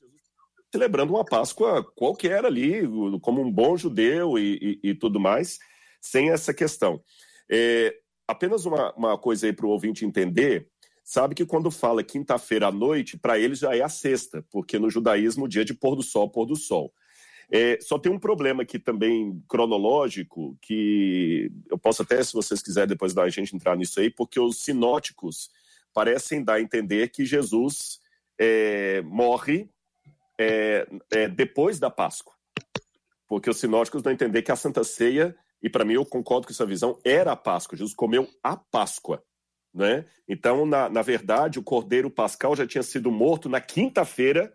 celebrando uma Páscoa qualquer ali, como um bom judeu e, e, e tudo mais, sem essa questão. É, apenas uma, uma coisa aí para o ouvinte entender, sabe que quando fala quinta-feira à noite, para eles já é a sexta, porque no judaísmo o dia de pôr do sol, pôr do sol. É, só tem um problema aqui também cronológico, que eu posso até, se vocês quiserem, depois da gente entrar nisso aí, porque os sinóticos parecem dar a entender que Jesus é, morre é, é, depois da Páscoa. Porque os sinóticos não entender que a Santa Ceia, e para mim eu concordo com essa visão, era a Páscoa. Jesus comeu a Páscoa. Né? Então, na, na verdade, o cordeiro pascal já tinha sido morto na quinta-feira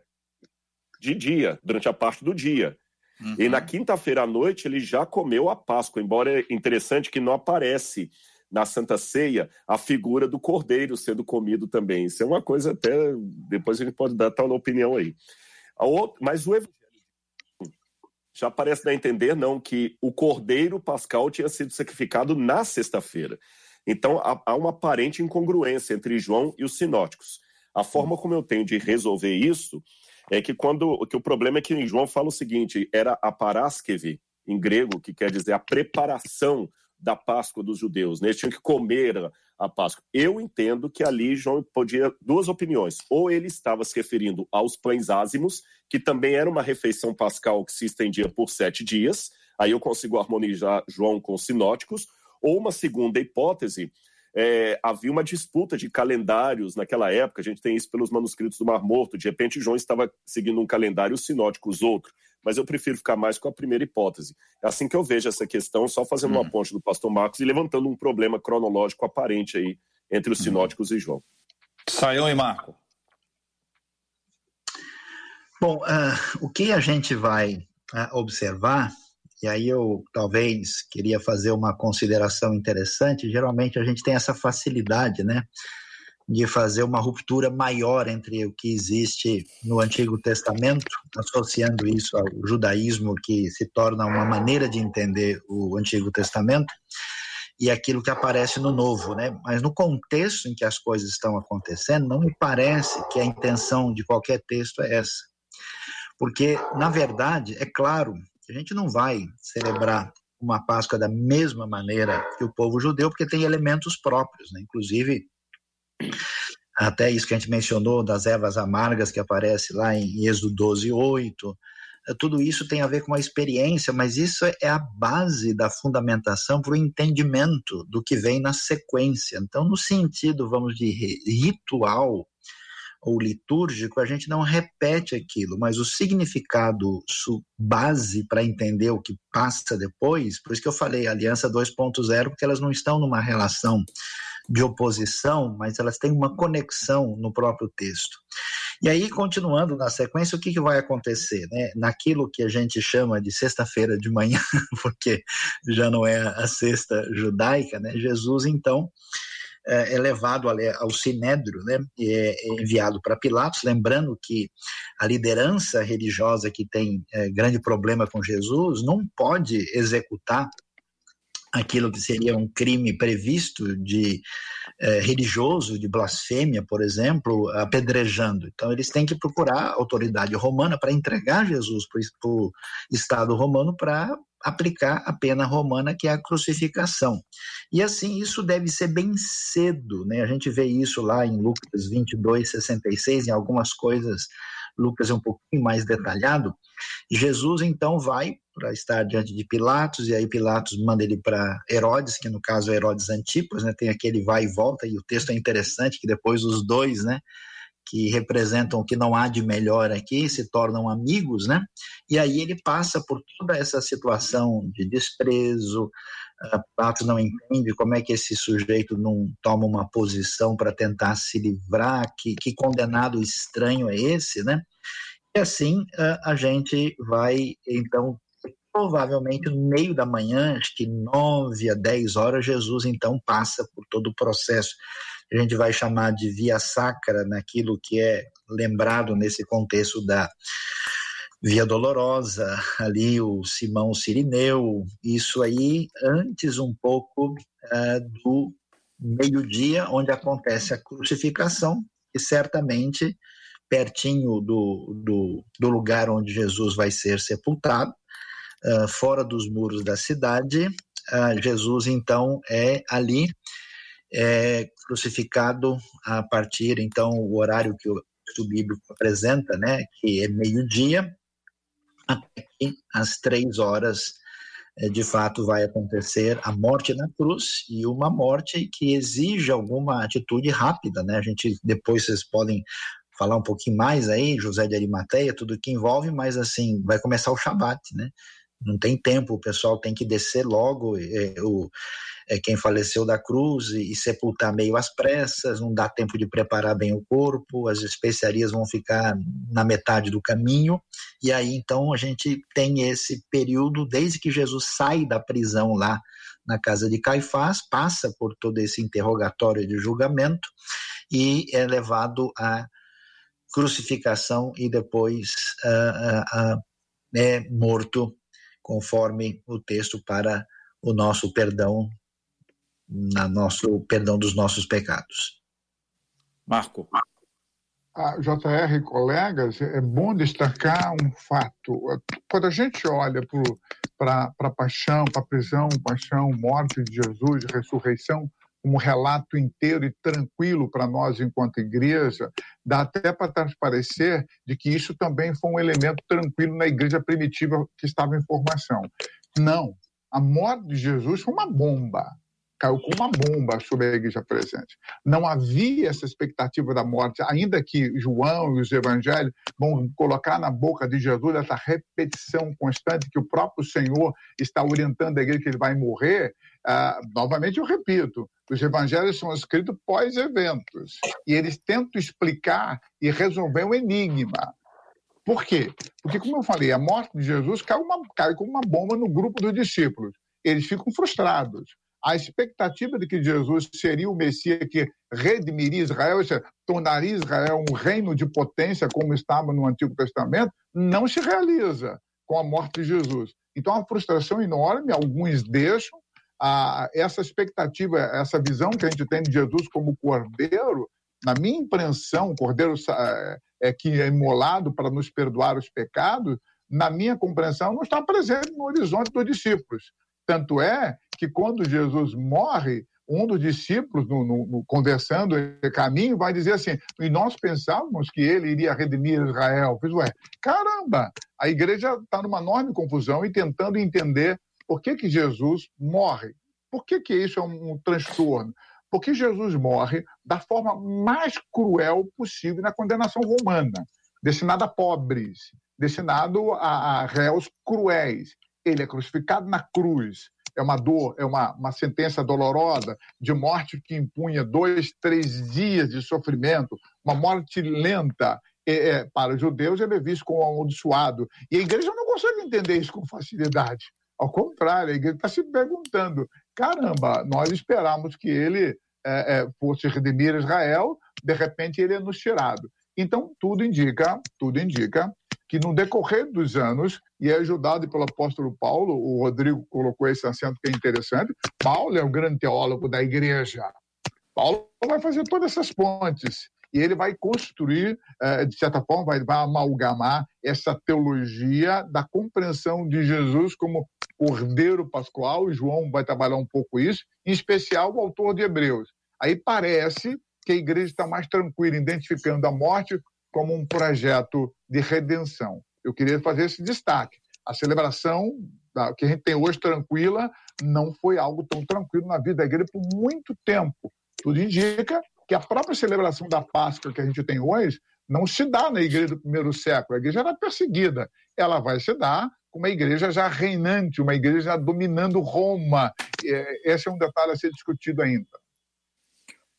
de dia, durante a parte do dia. Uhum. E na quinta-feira à noite ele já comeu a Páscoa, embora é interessante que não aparece na Santa Ceia a figura do cordeiro sendo comido também. Isso é uma coisa até. Depois a gente pode dar tal opinião aí. Mas o evangelho já parece dar a entender, não, que o cordeiro pascal tinha sido sacrificado na sexta-feira. Então há, uma aparente incongruência entre João e os sinóticos. A forma como eu tenho de resolver isso é que quando que o problema é que João fala o seguinte, era a parásqueve em grego, que quer dizer a preparação da Páscoa dos judeus, né? Eles tinham que comer a Páscoa. Eu entendo que ali João podia duas opiniões. Ou ele estava se referindo aos pães ázimos, que também era uma refeição pascal que se estendia por sete dias. Aí eu consigo harmonizar João com os sinóticos. Ou uma segunda hipótese, é, havia uma disputa de calendários naquela época, a gente tem isso pelos manuscritos do Mar Morto, de repente João estava seguindo um calendário sinótico, os outros, mas eu prefiro ficar mais com a primeira hipótese. É assim que eu vejo essa questão, só fazendo uma uhum. ponte do pastor Marcos e levantando um problema cronológico aparente aí entre os uhum. sinóticos e João. Saião e Marco. Bom, uh, o que a gente vai uh, observar e aí eu talvez queria fazer uma consideração interessante. Geralmente a gente tem essa facilidade, né, de fazer uma ruptura maior entre o que existe no Antigo Testamento, associando isso ao judaísmo que se torna uma maneira de entender o Antigo Testamento, e aquilo que aparece no Novo, né? Mas no contexto em que as coisas estão acontecendo, não me parece que a intenção de qualquer texto é essa. Porque, na verdade, é claro a gente não vai celebrar uma Páscoa da mesma maneira que o povo judeu, porque tem elementos próprios, né? inclusive até isso que a gente mencionou das ervas amargas que aparece lá em Êxodo 12, 8, é, tudo isso tem a ver com a experiência, mas isso é a base da fundamentação para o entendimento do que vem na sequência. Então, no sentido, vamos de ritual ou litúrgico, a gente não repete aquilo, mas o significado base para entender o que passa depois, por isso que eu falei aliança 2.0, porque elas não estão numa relação de oposição, mas elas têm uma conexão no próprio texto. E aí, continuando na sequência, o que, que vai acontecer? Né? Naquilo que a gente chama de sexta-feira de manhã, porque já não é a sexta judaica, né? Jesus, então, é, é levado ao Sinédrio, né? E é enviado para Pilatos, lembrando que a liderança religiosa que tem é, grande problema com Jesus não pode executar aquilo que seria um crime previsto de eh, religioso, de blasfêmia, por exemplo, apedrejando. Então, eles têm que procurar a autoridade romana para entregar Jesus para o Estado romano para aplicar a pena romana, que é a crucificação. E assim, isso deve ser bem cedo, né? A gente vê isso lá em Lucas 22, 66, em algumas coisas Lucas é um pouquinho mais detalhado. Jesus então vai para estar diante de Pilatos, e aí Pilatos manda ele para Herodes, que no caso é Herodes Antipas, né? Tem aquele vai e volta, e o texto é interessante, que depois os dois, né? Que representam o que não há de melhor aqui, se tornam amigos, né? E aí ele passa por toda essa situação de desprezo, Pilatos não entende como é que esse sujeito não toma uma posição para tentar se livrar, que, que condenado estranho é esse, né? E assim a gente vai, então, provavelmente no meio da manhã, acho que nove a dez horas, Jesus então passa por todo o processo. A gente vai chamar de via sacra, naquilo que é lembrado nesse contexto da Via Dolorosa, ali o Simão Sirineu, isso aí antes um pouco uh, do meio-dia, onde acontece a crucificação, e certamente pertinho do, do, do lugar onde Jesus vai ser sepultado, uh, fora dos muros da cidade, uh, Jesus então é ali é, crucificado a partir então o horário que o texto bíblico apresenta, né, que é meio-dia, até que às três horas, eh, de fato, vai acontecer a morte na cruz e uma morte que exige alguma atitude rápida, né? A gente depois vocês podem falar um pouquinho mais aí, José de Arimateia, tudo que envolve, mas assim, vai começar o Shabat, né? Não tem tempo, o pessoal tem que descer logo, é, o, é, quem faleceu da cruz e, e, sepultar meio às pressas, não dá tempo de preparar bem o corpo, as especiarias vão ficar na metade do caminho, e aí então a gente tem esse período, desde que Jesus sai da prisão lá na casa de Caifás, passa por todo esse interrogatório de julgamento e é levado à crucificação e depois uh, uh, uh, é morto conforme o texto para o nosso perdão na nosso perdão dos nossos pecados. Marco. A JR, colegas, é bom destacar um fato. Quando a gente olha para a paixão, para a prisão, paixão, morte de Jesus, ressurreição, como relato inteiro e tranquilo para nós enquanto igreja, dá até para transparecer de que isso também foi um elemento tranquilo na igreja primitiva que estava em formação. Não, a morte de Jesus foi uma bomba caiu com uma bomba sobre a igreja presente. Não havia essa expectativa da morte, ainda que João e os evangelhos vão colocar na boca de Jesus essa repetição constante que o próprio Senhor está orientando a igreja que ele vai morrer. Ah, novamente eu repito, os evangelhos são escritos pós-eventos e eles tentam explicar e resolver o um enigma. Por quê? Porque, como eu falei, a morte de Jesus cai, uma, cai como uma bomba no grupo dos discípulos. Eles ficam frustrados a expectativa de que Jesus seria o Messias que redimiria Israel, ou seja, tornaria Israel um reino de potência, como estava no Antigo Testamento, não se realiza com a morte de Jesus. Então, uma frustração enorme, alguns deixam a, essa expectativa, essa visão que a gente tem de Jesus como cordeiro, na minha impressão, cordeiro é, é, que é imolado para nos perdoar os pecados, na minha compreensão, não está presente no horizonte dos discípulos. Tanto é que quando Jesus morre, um dos discípulos, no, no, no conversando em caminho, vai dizer assim: e nós pensávamos que ele iria redimir Israel. Pois ué, caramba! A igreja está numa enorme confusão e tentando entender por que, que Jesus morre. Por que, que isso é um, um transtorno? Porque Jesus morre da forma mais cruel possível na condenação romana, destinada a pobres, destinado a, a réus cruéis. Ele é crucificado na cruz. É uma dor, é uma, uma sentença dolorosa de morte que impunha dois, três dias de sofrimento, uma morte lenta. É, é, para os judeus, ele é visto como amaldiçoado. E a igreja não consegue entender isso com facilidade. Ao contrário, a igreja está se perguntando: caramba, nós esperamos que ele é, é, fosse redimir Israel, de repente ele é nos tirado. Então, tudo indica, tudo indica que no decorrer dos anos, e é ajudado pelo apóstolo Paulo, o Rodrigo colocou esse acento que é interessante, Paulo é um grande teólogo da igreja. Paulo vai fazer todas essas pontes e ele vai construir, eh, de certa forma, vai amalgamar essa teologia da compreensão de Jesus como Cordeiro Pascual, João vai trabalhar um pouco isso, em especial o autor de Hebreus. Aí parece que a igreja está mais tranquila, identificando a morte como um projeto de redenção. Eu queria fazer esse destaque. A celebração da, que a gente tem hoje tranquila não foi algo tão tranquilo na vida da igreja por muito tempo. Tudo indica que a própria celebração da Páscoa que a gente tem hoje não se dá na igreja do primeiro século. A igreja era perseguida. Ela vai se dar com uma igreja já reinante, uma igreja dominando Roma. Esse é um detalhe a ser discutido ainda.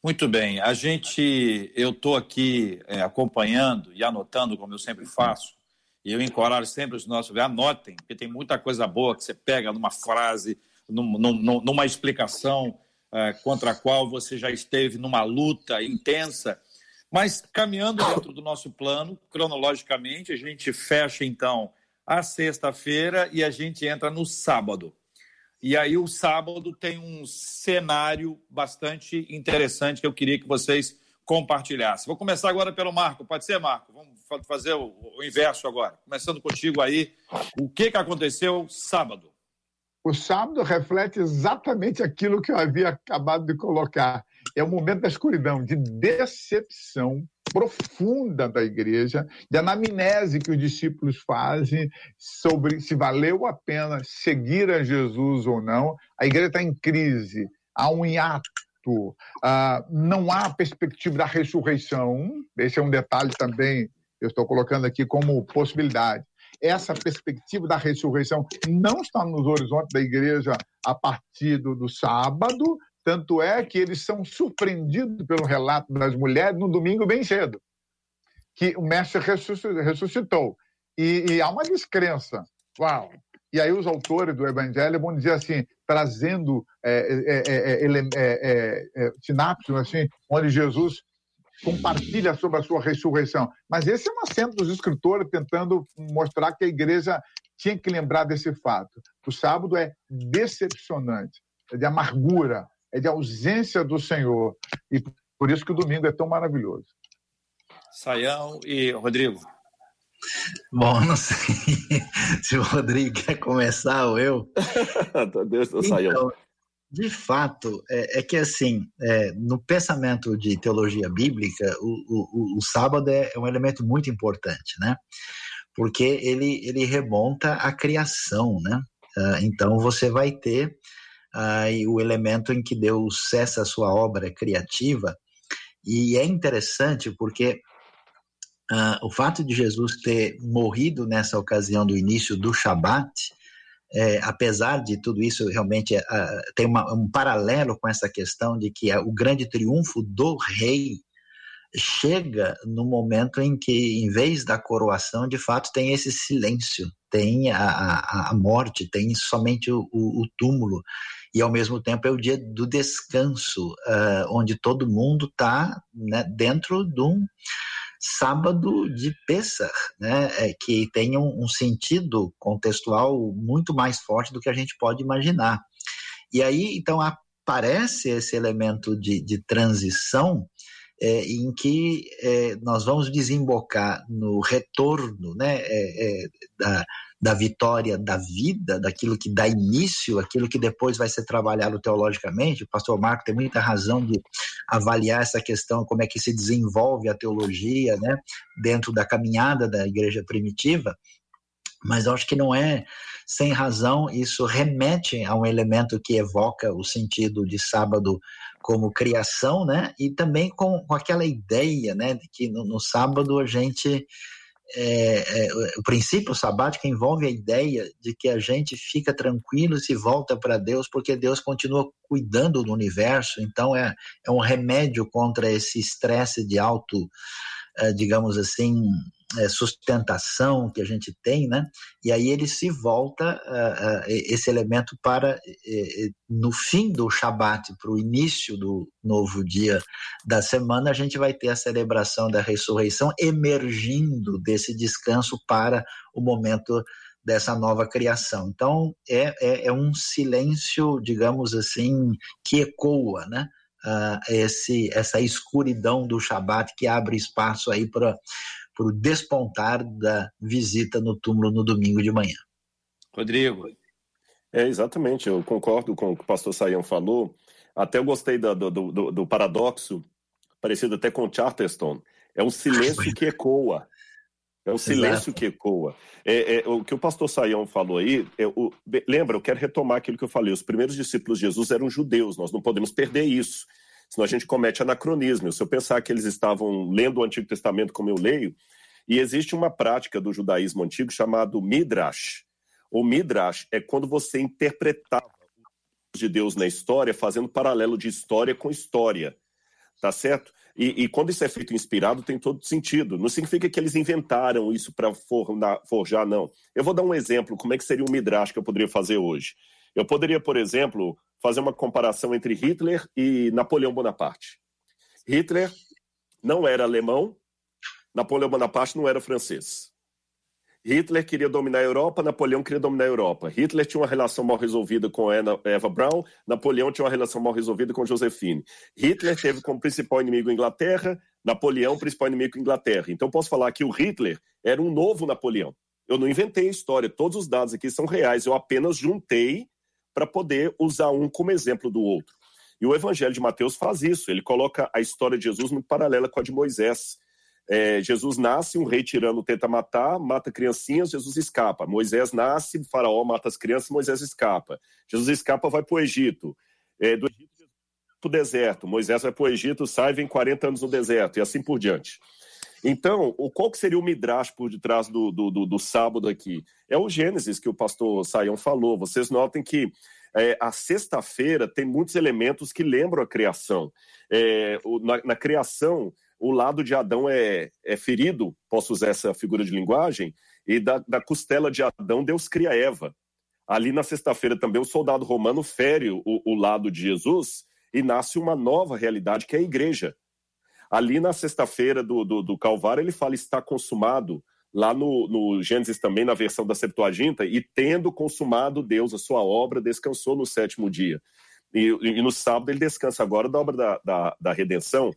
Muito bem. A gente, eu estou aqui é, acompanhando e anotando, como eu sempre faço, e eu encorajo sempre os nossos, anotem, porque tem muita coisa boa que você pega numa frase, num, num, numa explicação é, contra a qual você já esteve numa luta intensa. Mas caminhando dentro do nosso plano, cronologicamente, a gente fecha então a sexta-feira e a gente entra no sábado. E aí o sábado tem um cenário bastante interessante que eu queria que vocês compartilhassem. Vou começar agora pelo Marco. Pode ser, Marco? Vamos fazer o, o inverso agora. Começando contigo aí. O que, que aconteceu sábado? O sábado reflete exatamente aquilo que eu havia acabado de colocar. É o momento da escuridão, de decepção profunda da igreja, de anamnese que os discípulos fazem sobre se valeu a pena seguir a Jesus ou não. A igreja está em crise, há um hiato. Uh, não há perspectiva da ressurreição. Esse é um detalhe também, eu estou colocando aqui como possibilidade essa perspectiva da ressurreição não está nos horizontes da igreja a partir do, do sábado, tanto é que eles são surpreendidos pelo relato das mulheres no domingo bem cedo, que o mestre ressuscitou. E, e há uma descrença. Uau! E aí os autores do Evangelho vão dizer assim, trazendo é, é, é, sinapses, assim, onde Jesus compartilha sobre a sua ressurreição. Mas esse é um acento dos escritores tentando mostrar que a igreja tinha que lembrar desse fato. O sábado é decepcionante, é de amargura, é de ausência do Senhor. E por isso que o domingo é tão maravilhoso. Saião e Rodrigo. Bom, não sei se o Rodrigo quer começar ou eu. Deus, então, de fato, é, é que assim, é, no pensamento de teologia bíblica, o, o, o sábado é, é, um elemento muito importante, né? Porque ele, ele remonta à criação, né? Uh, então você vai ter aí uh, o elemento em que Deus cessa a sua obra criativa, e é interessante porque uh, o fato de Jesus ter morrido nessa ocasião do início do Shabat, é, apesar de tudo isso, realmente é, tem uma, um paralelo com essa questão de que o grande triunfo do rei chega no momento em que, em vez da coroação, de fato tem esse silêncio, tem a, a, a morte, tem somente o, o, túmulo, e ao mesmo tempo é o dia do descanso, uh, onde todo mundo está né, dentro de um sábado de Pessah, né, é, que tem um, um, sentido contextual muito mais forte do que a gente pode imaginar. E aí, então, aparece esse elemento de, de transição é, em que é, nós vamos desembocar no retorno né, é, é, da, da vitória da vida, daquilo que dá início, aquilo que depois vai ser trabalhado teologicamente. O pastor Marco tem muita razão de avaliar essa questão, como é que se desenvolve a teologia, né, dentro da caminhada da igreja primitiva. Mas acho que não é sem razão, isso remete a um elemento que evoca o sentido de sábado como criação, né? E também com, com aquela ideia, né, de que no, no sábado a gente é, é, o princípio sabático envolve a ideia de que a gente fica tranquilo e se volta para Deus, porque Deus continua cuidando do universo. Então, é, é um remédio contra esse estresse de alto, é, digamos assim, é, sustentação que a gente tem, né? E aí ele se volta uh, uh, esse elemento para uh, no fim do Shabat, para o início do novo dia da semana, a gente vai ter a celebração da ressurreição emergindo desse descanso para o momento dessa nova criação. Então é, é, é um silêncio, digamos assim, que ecoa, né? Uh, esse, essa escuridão do Shabat que abre espaço aí para para o despontar da visita no túmulo no domingo de manhã. Rodrigo. É, exatamente, eu concordo com o que o pastor Saião falou. Até eu gostei do, do, do, do paradoxo, parecido até com Charterstone. É um silêncio que ecoa. É um silêncio Exato. que ecoa. É, é, o que o pastor Saião falou aí, é, o, lembra, eu quero retomar aquilo que eu falei. Os primeiros discípulos de Jesus eram judeus, nós não podemos perder isso senão a gente comete anacronismo. Se eu pensar que eles estavam lendo o Antigo Testamento como eu leio, e existe uma prática do judaísmo antigo chamado Midrash. O Midrash é quando você interpretava de Deus na história, fazendo paralelo de história com história. Tá certo? E, e, quando isso é feito inspirado, tem todo sentido. Não significa que eles inventaram isso para forjar, não. Eu vou dar um exemplo, como é que seria um Midrash que eu poderia fazer hoje. Eu poderia, por exemplo, fazer uma comparação entre Hitler e Napoleão Bonaparte. Hitler não era alemão, Napoleão Bonaparte não era francês. Hitler queria dominar a Europa, Napoleão queria dominar a Europa. Hitler tinha uma relação mal resolvida com Eva Braun, Napoleão tinha uma relação mal resolvida com Josephine. Hitler teve como principal inimigo a Inglaterra, Napoleão principal inimigo a Inglaterra. Então posso falar que o Hitler era um novo Napoleão. Eu não inventei a história, todos os dados aqui são reais, eu apenas juntei para poder usar um como exemplo do outro. E o Evangelho de Mateus faz isso, ele coloca a história de Jesus muito paralela com a de Moisés. É, Jesus nasce, um rei tirano tenta matar, mata criancinhas, Jesus escapa. Moisés nasce, faraó mata as crianças, Moisés escapa. Jesus escapa, vai para o Egito. É, do Egito para o deserto. Moisés vai para o Egito, sai, vem 40 anos no deserto, e assim por diante. Então, o, qual que seria o midrash por detrás do, do, do, do sábado aqui? É o Gênesis que o pastor Saião falou. Vocês notem que é, a sexta-feira tem muitos elementos que lembram a criação. É, o, na, na, criação, o lado de Adão é, é, ferido, posso usar essa figura de linguagem, e da, da costela de Adão Deus cria Eva. Ali na sexta-feira também o soldado romano fere o, o lado de Jesus e nasce uma nova realidade que é a igreja. Ali na sexta-feira do, do, do, Calvário, ele fala está consumado. Lá no, no Gênesis também, na versão da Septuaginta, e tendo consumado Deus a sua obra, descansou no sétimo dia. E, e no sábado ele descansa agora da obra da, da, da redenção,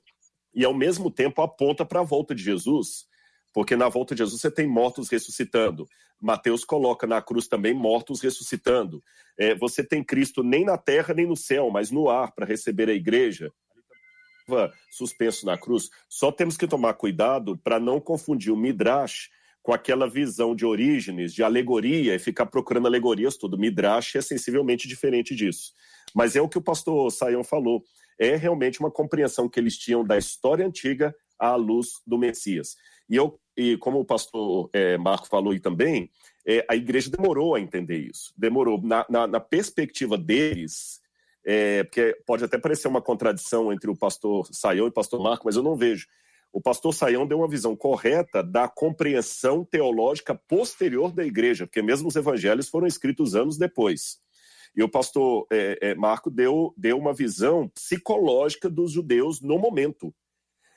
e ao mesmo tempo aponta para a volta de Jesus, porque na volta de Jesus você tem mortos ressuscitando. Mateus coloca na cruz também mortos ressuscitando. É, você tem Cristo nem na terra nem no céu, mas no ar para receber a igreja suspenso na cruz, só temos que tomar cuidado para não confundir o Midrash com aquela visão de origens, de alegoria, e ficar procurando alegorias tudo. Midrash é sensivelmente diferente disso. Mas é o que o pastor Saião falou. É realmente uma compreensão que eles tinham da história antiga à luz do Messias. E, eu, e como o pastor é, Marco falou aí também, é, a igreja demorou a entender isso. Demorou. Na, na, na perspectiva deles, é, porque pode até parecer uma contradição entre o pastor Saião e o pastor Marco, mas eu não vejo. O pastor Saião deu uma visão correta da compreensão teológica posterior da igreja, porque mesmo os evangelhos foram escritos anos depois. E o pastor é, é, Marco deu, deu uma visão psicológica dos judeus no momento.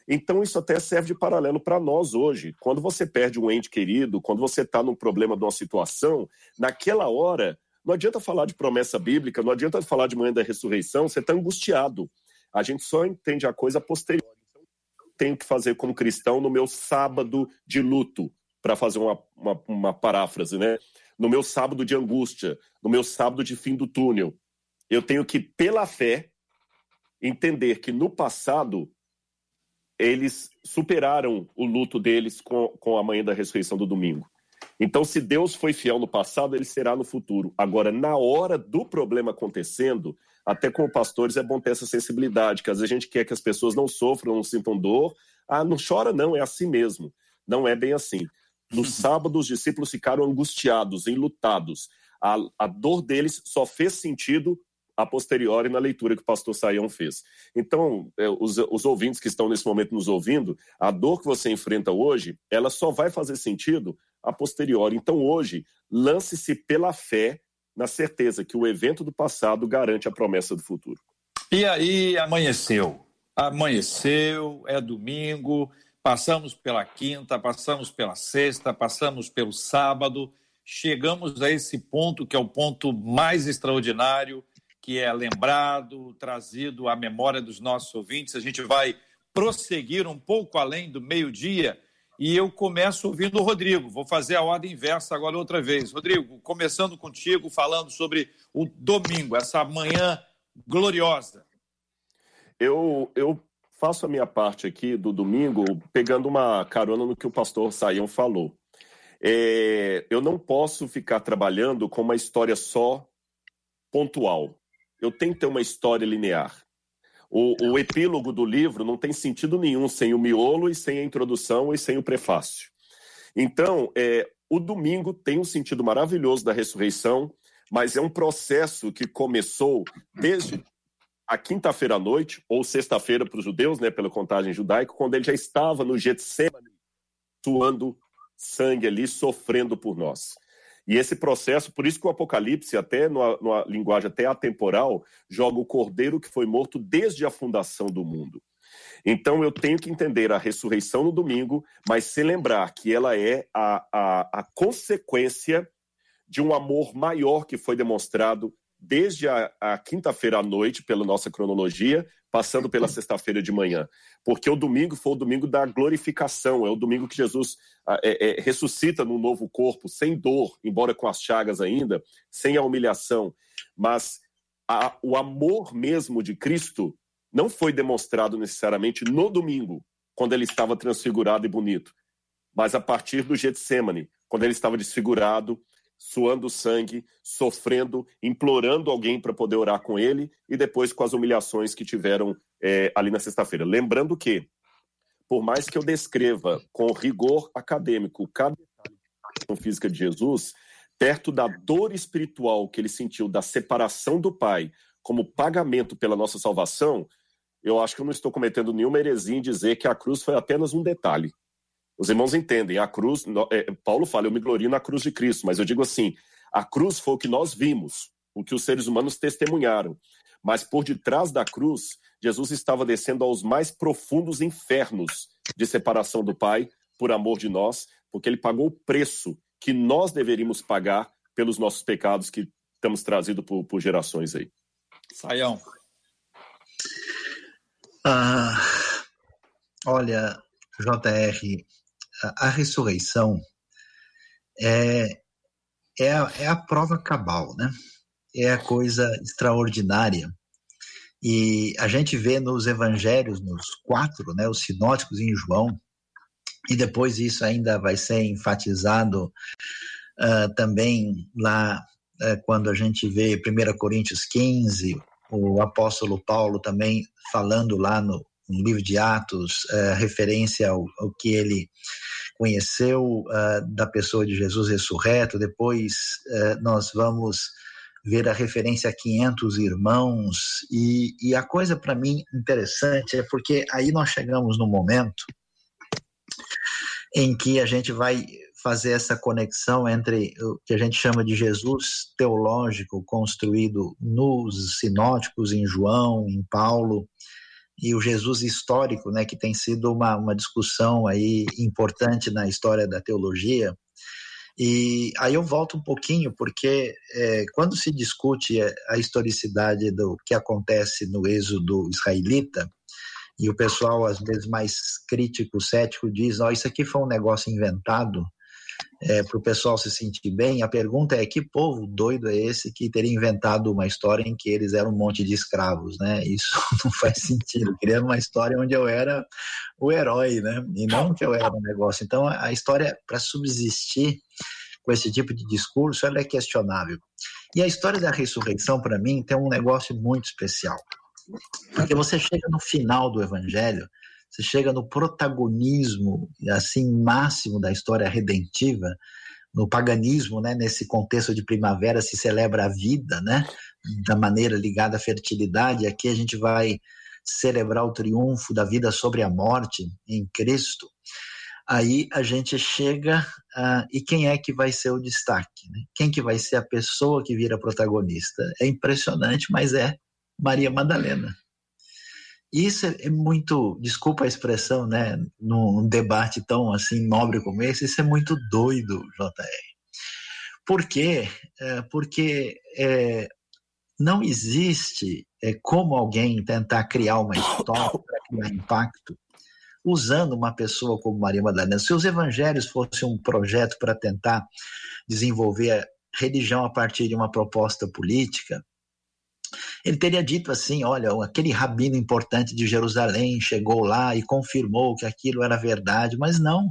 Então, isso até serve de paralelo para nós hoje. Quando você perde um ente querido, quando você está num problema de uma situação, naquela hora, não adianta falar de promessa bíblica, não adianta falar de manhã da ressurreição, você está angustiado. A gente só entende a coisa posterior. Então, tenho que fazer como cristão no meu sábado de luto, para fazer uma, uma, uma, paráfrase, né? no meu sábado de angústia, no meu sábado de fim do túnel. Eu tenho que, pela fé, entender que no passado eles superaram o luto deles com, com a manhã da ressurreição do domingo. Então, se Deus foi fiel no passado, ele será no futuro. Agora, na hora do problema acontecendo, até como pastores é bom ter essa sensibilidade, que às vezes a gente quer que as pessoas não sofram, não sintam dor. Ah, não chora, não, é assim mesmo. Não é bem assim. No sábado, os discípulos ficaram angustiados, enlutados. A, a dor deles só fez sentido a posteriori na leitura que o pastor Saião fez. Então, é, os, os ouvintes que estão nesse momento nos ouvindo, a dor que você enfrenta hoje, ela só vai fazer sentido a posteriori. Então, hoje, lance-se pela fé na certeza que o evento do passado garante a promessa do futuro. E aí, amanheceu. Amanheceu, é domingo, passamos pela quinta, passamos pela sexta, passamos pelo sábado, chegamos a esse ponto que é o ponto mais extraordinário que é lembrado, trazido à memória dos nossos ouvintes. A gente vai prosseguir um pouco além do meio-dia e eu começo ouvindo o Rodrigo. Vou fazer a ordem inversa agora outra vez. Rodrigo, começando contigo, falando sobre o domingo, essa manhã gloriosa. Eu, eu faço a minha parte aqui do domingo pegando uma carona no que o pastor Saião falou. É, eu não posso ficar trabalhando com uma história só pontual eu tenho que ter uma história linear. O, o, epílogo do livro não tem sentido nenhum sem o miolo e sem a introdução e sem o prefácio. Então, é, o domingo tem um sentido maravilhoso da ressurreição, mas é um processo que começou desde a quinta-feira à noite, ou sexta-feira para os judeus, né, pela contagem judaica, quando ele já estava no Getsemane, suando sangue ali, sofrendo por nós. E esse processo, por isso que o Apocalipse, até numa, numa linguagem até atemporal, joga o cordeiro que foi morto desde a fundação do mundo. Então eu tenho que entender a ressurreição no domingo, mas se lembrar que ela é a, a, a consequência de um amor maior que foi demonstrado desde a, a quinta-feira à noite, pela nossa cronologia, passando pela sexta-feira de manhã. Porque o domingo foi o domingo da glorificação, é o domingo que Jesus é, é, ressuscita num novo corpo, sem dor, embora com as chagas ainda, sem a humilhação. Mas a, o amor mesmo de Cristo não foi demonstrado necessariamente no domingo, quando ele estava transfigurado e bonito, mas a partir do Getsemane, quando ele estava desfigurado, suando sangue, sofrendo, implorando alguém para poder orar com ele e depois com as humilhações que tiveram é, ali na sexta-feira. Lembrando que, por mais que eu descreva com rigor acadêmico cada detalhe física de Jesus, perto da dor espiritual que ele sentiu da separação do Pai como pagamento pela nossa salvação, eu acho que eu não estou cometendo nenhuma heresia em dizer que a cruz foi apenas um detalhe. Os irmãos entendem, a cruz, é, Paulo fala, eu me glorio na cruz de Cristo, mas eu digo assim, a cruz foi o que nós vimos, o que os seres humanos testemunharam. Mas por detrás da cruz, Jesus estava descendo aos mais profundos infernos de separação do Pai por amor de nós, porque ele pagou o preço que nós deveríamos pagar pelos nossos pecados que estamos trazidos por, por gerações aí. Saião. Ah, olha, JR, a, ressurreição é, é, a, é a prova cabal, né? É a coisa extraordinária. E a gente vê nos evangelhos, nos quatro, né, os sinóticos em João, e depois isso ainda vai ser enfatizado uh, também lá uh, quando a gente vê 1 Coríntios 15, o apóstolo Paulo também falando lá no, no livro de Atos, uh, referência ao, ao, que ele conheceu uh, da pessoa de Jesus ressurreto. Depois uh, nós vamos ver a referência a 500 irmãos. E, e a coisa para mim interessante é porque aí nós chegamos no momento em que a gente vai fazer essa conexão entre o que a gente chama de Jesus teológico construído nos sinóticos em João, em Paulo, e o Jesus histórico, né, que tem sido uma, uma discussão aí importante na história da teologia. E aí eu volto um pouquinho, porque é, quando se discute a historicidade do que acontece no êxodo israelita, e o pessoal, às vezes mais crítico, cético, diz: oh, isso aqui foi um negócio inventado, é, para o pessoal se sentir bem, a pergunta é que povo doido é esse que teria inventado uma história em que eles eram um monte de escravos, né? Isso não faz sentido. Criando uma história onde eu era o herói, né? E não que eu era um negócio. Então, a história, para subsistir com esse tipo de discurso, ela é questionável. E a história da ressurreição, para mim, tem um negócio muito especial. Porque você chega no final do evangelho você chega no protagonismo assim máximo da história redentiva, no paganismo, né, nesse contexto de primavera se celebra a vida, né, da maneira ligada à fertilidade. Aqui a gente vai celebrar o triunfo da vida sobre a morte em Cristo. Aí a gente chega uh, e quem é que vai ser o destaque? Né? Quem que vai ser a pessoa que vira protagonista? É impressionante, mas é Maria Madalena. Isso é, é muito, desculpa a expressão, né, num debate tão assim nobre como esse, isso é muito doido, JR. Por quê? É, porque é, não existe é, como alguém tentar criar uma história para criar impacto usando uma pessoa como Maria Madalena. Se os evangelhos fossem um projeto para tentar desenvolver a religião a partir de uma proposta política, ele teria dito assim: olha, aquele rabino importante de Jerusalém chegou lá e confirmou que aquilo era verdade, mas não.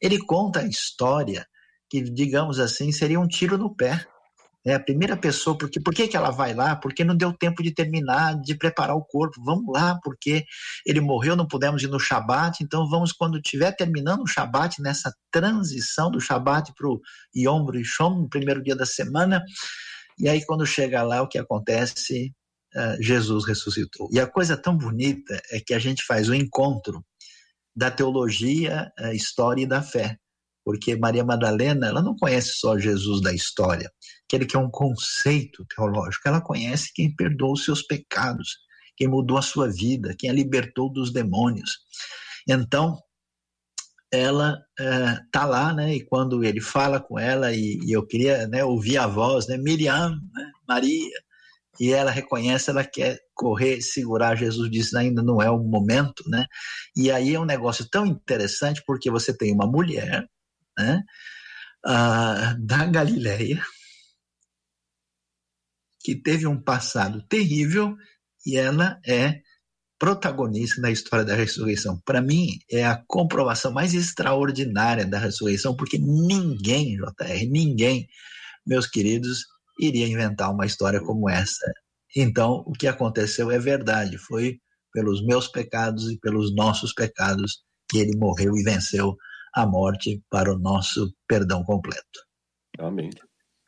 Ele conta a história que, digamos assim, seria um tiro no pé. É a primeira pessoa, porque por que, que ela vai lá? Porque não deu tempo de terminar, de preparar o corpo. Vamos lá, porque ele morreu, não pudemos ir no Shabat, então vamos, quando estiver terminando o Shabat, nessa transição do Shabat para o Yom Rishon, no primeiro dia da semana, e aí, quando chega lá, o que acontece? Uh, Jesus ressuscitou. E a coisa tão bonita é que a gente faz o encontro da teologia, história e da fé. Porque Maria Madalena, ela não conhece só Jesus da história, aquele que é um conceito teológico. Ela conhece quem perdoou os seus pecados, quem mudou a sua vida, quem a libertou dos demônios. Então, ela é, tá lá, né? E quando ele fala com ela e, e eu queria, né, ouvir a voz, né? Miriam, né, Maria, e ela reconhece, ela quer correr, segurar. Jesus diz ainda não é o momento, né? E aí é um negócio tão interessante porque você tem uma mulher, né? Da Galileia que teve um passado terrível e ela é protagonista da história da ressurreição. Para mim, é a comprovação mais extraordinária da ressurreição, porque ninguém, JR, ninguém, meus queridos, iria inventar uma história como essa. Então, o que aconteceu é verdade, foi pelos meus pecados e pelos nossos pecados que ele morreu e venceu a morte para o nosso perdão completo. Amém.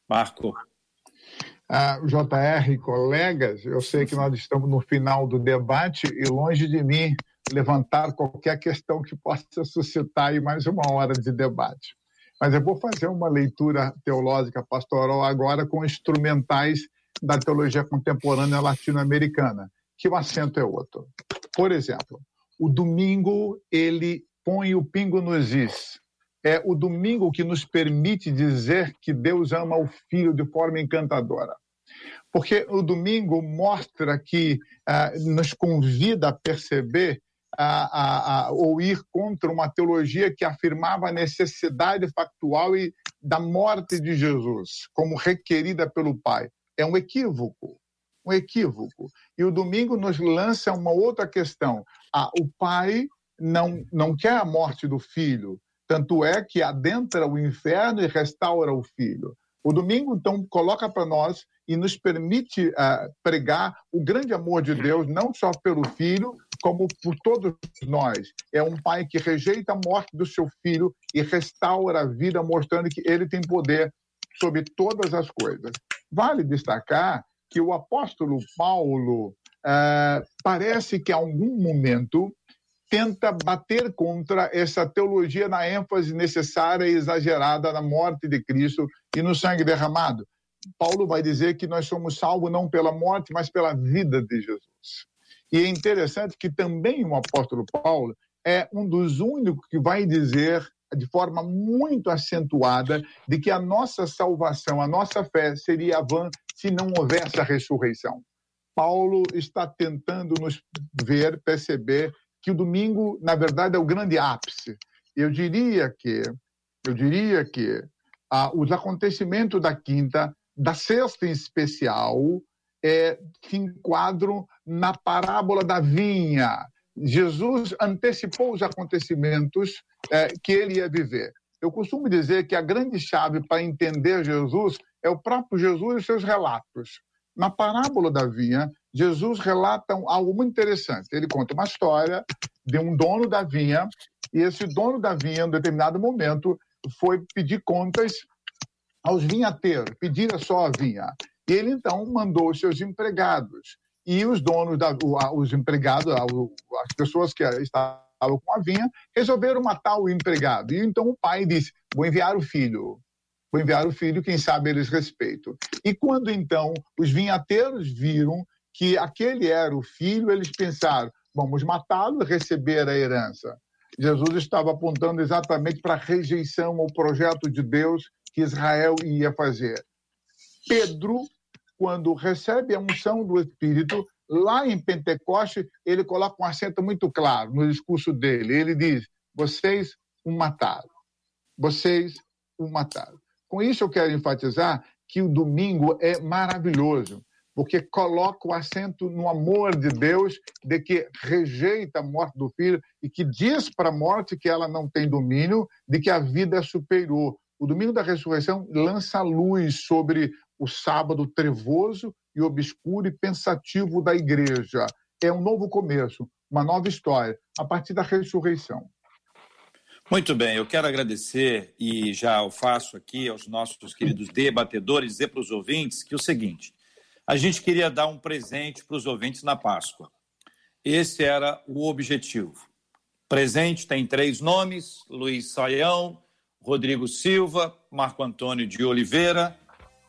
Marco. Ah, JR, colegas, eu sei que nós estamos no final do debate e longe de mim levantar qualquer questão que possa suscitar aí mais uma hora de debate. Mas eu vou fazer uma leitura teológica pastoral agora com instrumentais da teologia contemporânea latino-americana, que o acento é outro. Por exemplo, o domingo ele põe o pingo nos is é o domingo que nos permite dizer que Deus ama o filho de forma encantadora. Porque o domingo mostra que ah, nos convida a perceber a, a, a, ou ir contra uma teologia que afirmava a necessidade factual e da morte de Jesus como requerida pelo Pai. É um equívoco, um equívoco. E o domingo nos lança uma outra questão. Ah, o Pai não, não quer a morte do filho, tanto é que adentra o inferno e restaura o filho. O domingo, então, coloca para nós e nos permite uh, pregar o grande amor de Deus, não só pelo filho, como por todos nós. É um pai que rejeita a morte do seu filho e restaura a vida, mostrando que ele tem poder sobre todas as coisas. Vale destacar que o apóstolo Paulo uh, parece que, em algum momento, tenta bater contra essa teologia na ênfase necessária e exagerada na morte de Cristo e no sangue derramado. Paulo vai dizer que nós somos salvos não pela morte, mas pela vida de Jesus. E é interessante que também o apóstolo Paulo é um dos únicos que vai dizer de forma muito acentuada de que a nossa salvação, a nossa fé seria vã se não houvesse a ressurreição. Paulo está tentando nos ver, perceber que o domingo, na verdade, é o grande ápice. Eu diria que eu diria que ah, os acontecimentos da quinta, da sexta em especial, é, se enquadram na parábola da vinha. Jesus antecipou os acontecimentos é, que ele ia viver. Eu costumo dizer que a grande chave para entender Jesus é o próprio Jesus e seus relatos. Na parábola da vinha, Jesus relata algo muito interessante. Ele conta uma história de um dono da vinha, e esse dono da vinha, em determinado momento, foi pedir contas aos vinhateiros, pedir só a vinha. E ele então mandou os seus empregados e os donos, da, os empregados, as pessoas que estavam com a vinha, resolveram matar o empregado. E então o pai disse: Vou enviar o filho. Vou enviar o filho, quem sabe eles respeitam. E quando então os vinhateiros viram que aquele era o filho, eles pensaram: vamos matá-lo e receber a herança. Jesus estava apontando exatamente para a rejeição ao projeto de Deus que Israel ia fazer. Pedro quando recebe a unção do Espírito, lá em Pentecoste, ele coloca um acento muito claro no discurso dele. Ele diz: Vocês o mataram. Vocês o mataram. Com isso, eu quero enfatizar que o domingo é maravilhoso, porque coloca o acento no amor de Deus, de que rejeita a morte do filho e que diz para a morte que ela não tem domínio, de que a vida é superior. O domingo da ressurreição lança luz sobre o sábado trevoso e obscuro e pensativo da igreja. É um novo começo, uma nova história, a partir da ressurreição. Muito bem, eu quero agradecer e já o faço aqui aos nossos queridos debatedores, dizer para os ouvintes que é o seguinte: a gente queria dar um presente para os ouvintes na Páscoa. Esse era o objetivo. Presente tem três nomes: Luiz Saião, Rodrigo Silva, Marco Antônio de Oliveira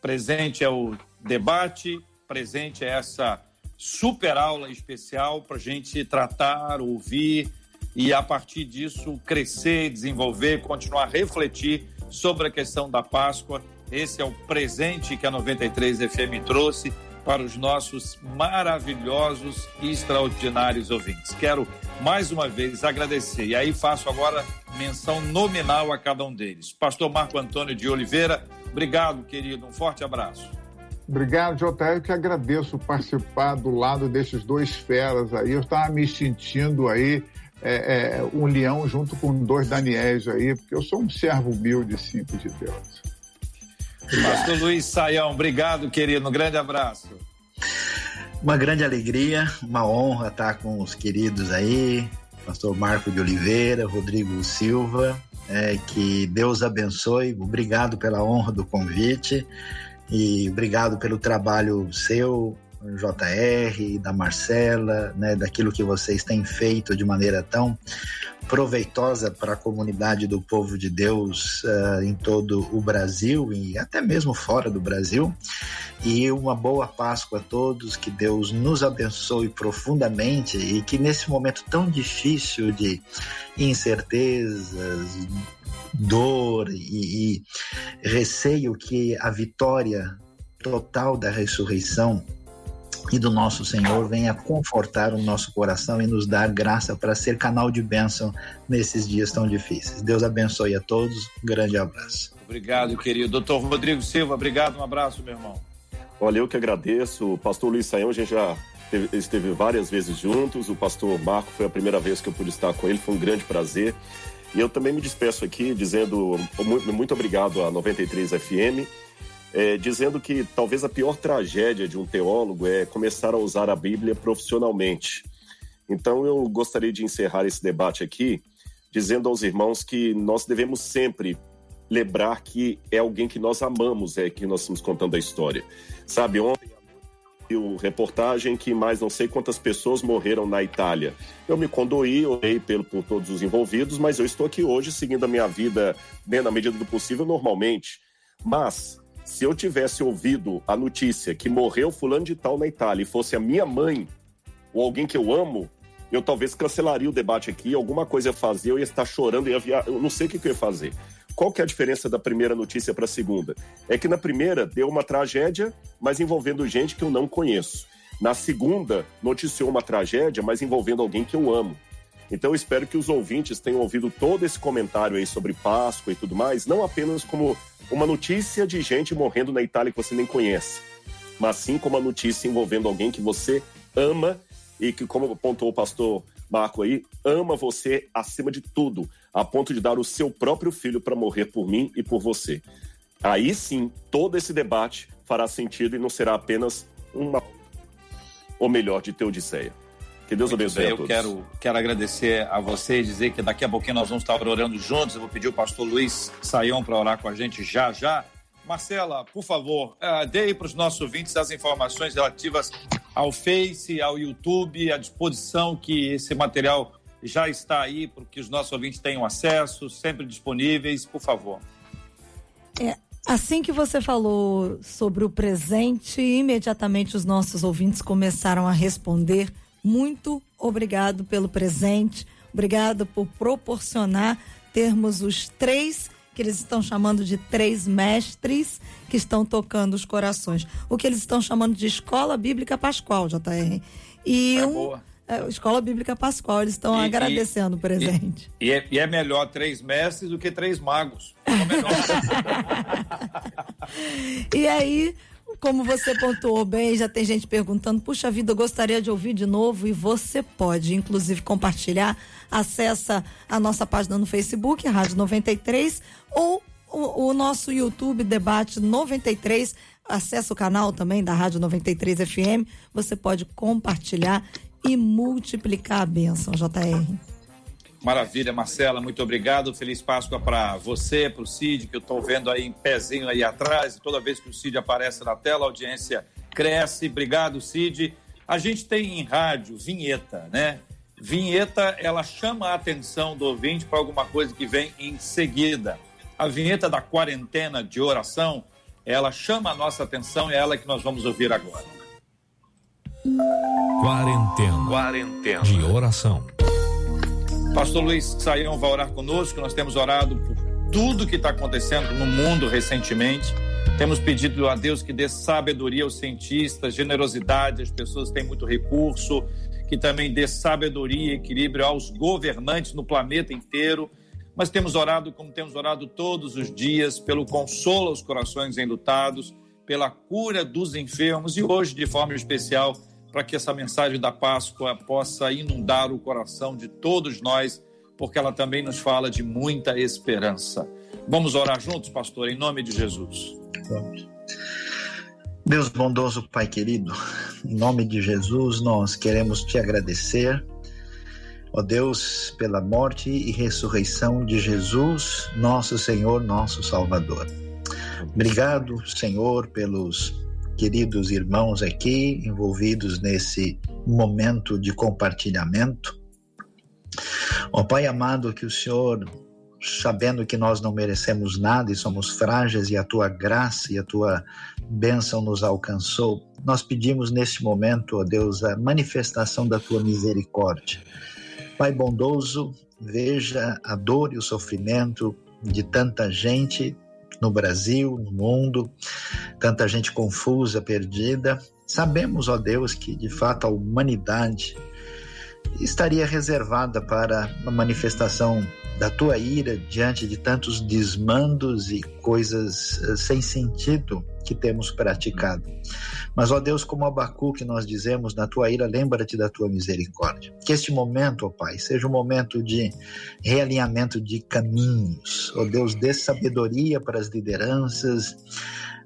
Presente é o debate, presente é essa super aula especial para a gente tratar, ouvir e, a partir disso, crescer, desenvolver, continuar a refletir sobre a questão da Páscoa. Esse é o presente que a 93 FM trouxe para os nossos maravilhosos e extraordinários ouvintes. Quero mais uma vez agradecer e aí faço agora menção nominal a cada um deles. Pastor Marco Antônio de Oliveira, Obrigado, querido. Um forte abraço. Obrigado, JR. Eu que agradeço participar do lado desses dois feras aí. Eu estava me sentindo aí é, é, um leão junto com dois Daniéis aí, porque eu sou um servo humilde, simples de Deus. Pastor Luiz Saião, obrigado, querido. Um grande abraço. Uma grande alegria, uma honra estar com os queridos aí, pastor Marco de Oliveira, Rodrigo Silva, é, que Deus abençoe. Obrigado pela honra do convite e obrigado pelo trabalho seu, JR, da Marcela, né, daquilo que vocês têm feito de maneira tão proveitosa para a comunidade do povo de Deus uh, em todo o Brasil e até mesmo fora do Brasil. E uma boa Páscoa a todos, que Deus nos abençoe profundamente e que nesse momento tão difícil de incertezas, dor e, e receio que a vitória total da ressurreição e do nosso Senhor venha confortar o nosso coração e nos dar graça para ser canal de bênção nesses dias tão difíceis. Deus abençoe a todos. Um grande abraço. Obrigado, querido. Doutor Rodrigo Silva, obrigado. Um abraço, meu irmão. Olha, eu que agradeço. O pastor Luiz Saião, a gente já esteve várias vezes juntos. O pastor Marco foi a primeira vez que eu pude estar com ele. Foi um grande prazer. E eu também me despeço aqui dizendo muito, muito obrigado à 93 FM é, dizendo que talvez a pior tragédia de um teólogo é começar a usar a Bíblia profissionalmente. Então eu gostaria de encerrar esse debate aqui dizendo aos irmãos que nós devemos sempre lembrar que é alguém que nós amamos, é que nós estamos contando a história. Sabe, ontem o reportagem que mais não sei quantas pessoas morreram na Itália. Eu me condoí, orei pelo, por todos os envolvidos, mas eu estou aqui hoje seguindo a minha vida, né, na medida do possível, normalmente. Mas se eu tivesse ouvido a notícia que morreu fulano de tal na Itália e fosse a minha mãe ou alguém que eu amo, eu talvez cancelaria o debate aqui, alguma coisa ia fazer, eu ia estar chorando, ia via... eu não sei o que, que eu ia fazer. Qual que é a diferença da primeira notícia para a segunda? É que na primeira deu uma tragédia, mas envolvendo gente que eu não conheço. Na segunda, noticiou uma tragédia, mas envolvendo alguém que eu amo. Então eu espero que os ouvintes tenham ouvido todo esse comentário aí sobre Páscoa e tudo mais, não apenas como uma notícia de gente morrendo na Itália que você nem conhece, mas sim como uma notícia envolvendo alguém que você ama e que, como apontou o pastor Marco aí, ama você acima de tudo, a ponto de dar o seu próprio filho para morrer por mim e por você. Aí sim, todo esse debate fará sentido e não será apenas uma ou melhor de Teodiceia. Que Deus Muito abençoe bem, a todos. Eu quero, quero agradecer a você e dizer que daqui a pouquinho nós vamos estar orando juntos. Eu vou pedir o pastor Luiz Saião para orar com a gente já já. Marcela, por favor, uh, dê para os nossos ouvintes as informações relativas ao Face, ao YouTube, à disposição que esse material já está aí para que os nossos ouvintes tenham acesso, sempre disponíveis, por favor. É, assim que você falou sobre o presente, imediatamente os nossos ouvintes começaram a responder. Muito obrigado pelo presente, obrigado por proporcionar termos os três que eles estão chamando de três mestres que estão tocando os corações. O que eles estão chamando de Escola Bíblica Pascual, JR. E é um. Boa. É, Escola Bíblica Pascual, eles estão e, agradecendo e, o presente. E, é, e, é, melhor três mestres do que três magos. e aí, como você pontuou bem, já tem gente perguntando: puxa vida, eu gostaria de ouvir de novo e você pode, inclusive, compartilhar. Acessa a nossa página no Facebook, Rádio 93, ou o, o nosso YouTube Debate 93. Acesse o canal também da Rádio 93 FM. Você pode compartilhar e multiplicar a bênção, JR. Maravilha, Marcela, muito obrigado. Feliz Páscoa para você, para o Cid, que eu estou vendo aí em pezinho aí atrás. E toda vez que o Cid aparece na tela, a audiência cresce. Obrigado, Cid. A gente tem em rádio vinheta, né? Vinheta, ela chama a atenção do ouvinte para alguma coisa que vem em seguida. A vinheta da quarentena de oração, ela chama a nossa atenção e é ela que nós vamos ouvir agora. Quarentena. Quarentena. De oração. Pastor Luiz Saião vai orar conosco. Nós temos orado por tudo que está acontecendo no mundo recentemente. Temos pedido a Deus que dê sabedoria aos cientistas, generosidade às pessoas têm muito recurso, que também dê sabedoria e equilíbrio aos governantes no planeta inteiro. Mas temos orado, como temos orado todos os dias, pelo consolo aos corações enlutados, pela cura dos enfermos e hoje, de forma especial, para que essa mensagem da Páscoa possa inundar o coração de todos nós, porque ela também nos fala de muita esperança. Vamos orar juntos, pastor, em nome de Jesus. Vamos. Deus bondoso, Pai querido, em nome de Jesus, nós queremos te agradecer, ó Deus, pela morte e ressurreição de Jesus, nosso Senhor, nosso Salvador. Obrigado, Senhor, pelos queridos irmãos aqui envolvidos nesse momento de compartilhamento. Ó Pai amado, que o Senhor, sabendo que nós não merecemos nada e somos frágeis e a tua graça e a tua bênção nos alcançou, nós pedimos neste momento, ó Deus, a manifestação da tua misericórdia. Pai bondoso, veja a dor e o sofrimento de tanta gente no Brasil, no mundo, tanta gente confusa, perdida. Sabemos, ó Deus, que de fato a humanidade estaria reservada para uma manifestação da tua ira diante de tantos desmandos e coisas eh, sem sentido que temos praticado. Mas, ó Deus, como Abacuque nós dizemos, na tua ira, lembra-te da tua misericórdia. Que este momento, ó Pai, seja um momento de realinhamento de caminhos. Ó Deus, dê sabedoria para as lideranças,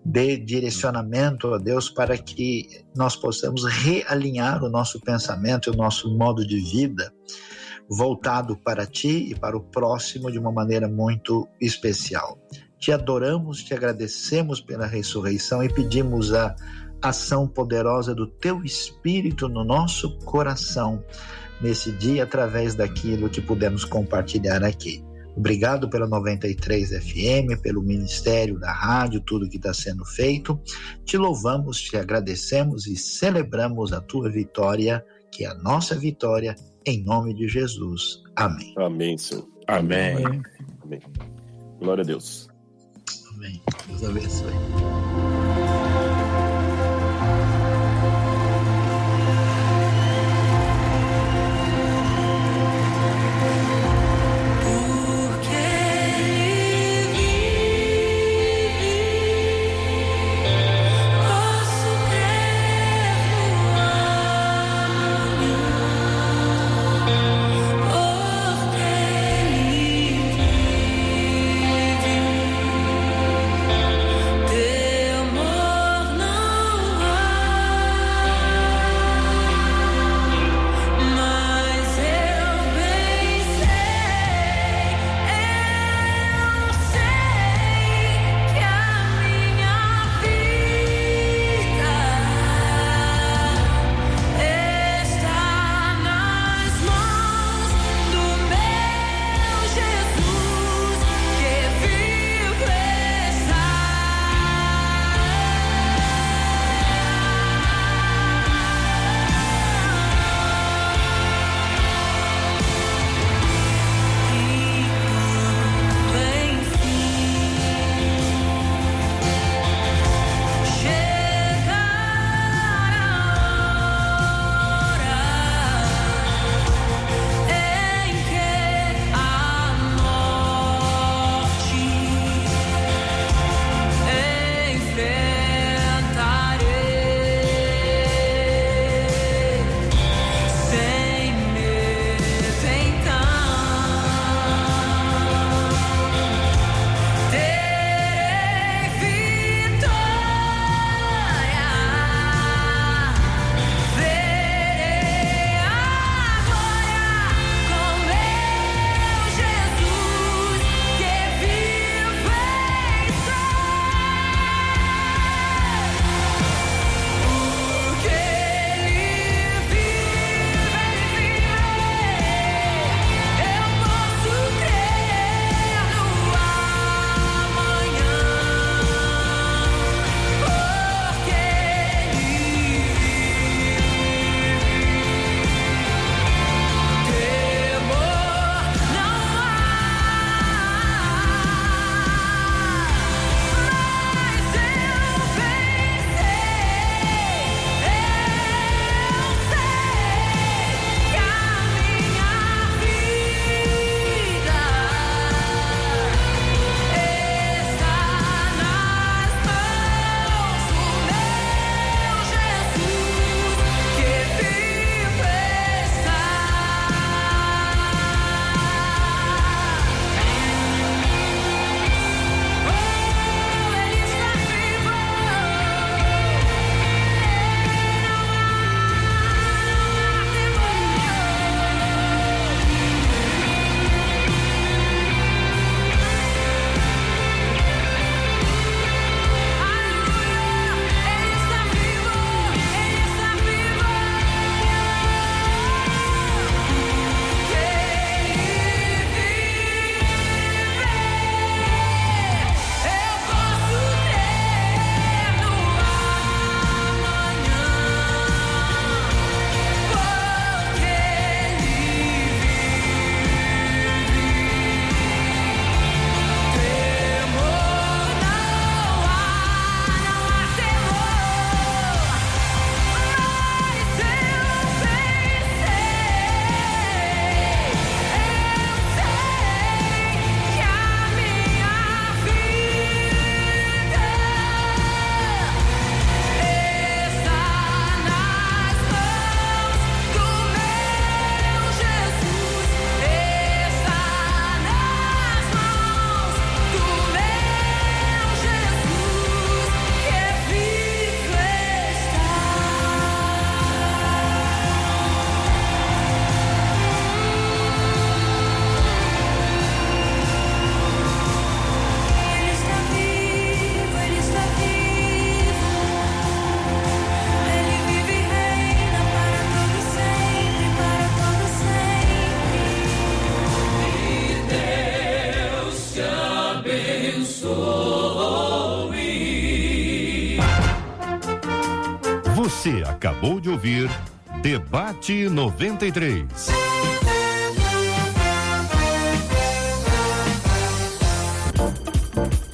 dê direcionamento, ó Deus, para que nós possamos realinhar o nosso pensamento e o nosso modo de vida voltado para ti e para o próximo de uma maneira muito especial. Te adoramos, te agradecemos pela ressurreição e pedimos a ação poderosa do teu Espírito no nosso coração nesse dia através daquilo que pudemos compartilhar aqui. Obrigado pela 93 FM, pelo Ministério da Rádio, tudo que está sendo feito. Te louvamos, te agradecemos e celebramos a tua vitória, que é a nossa vitória em nome de Jesus. Amém. Amém, Senhor. Amém. Amém. Amém. Glória a Deus. Amém. Deus abençoe.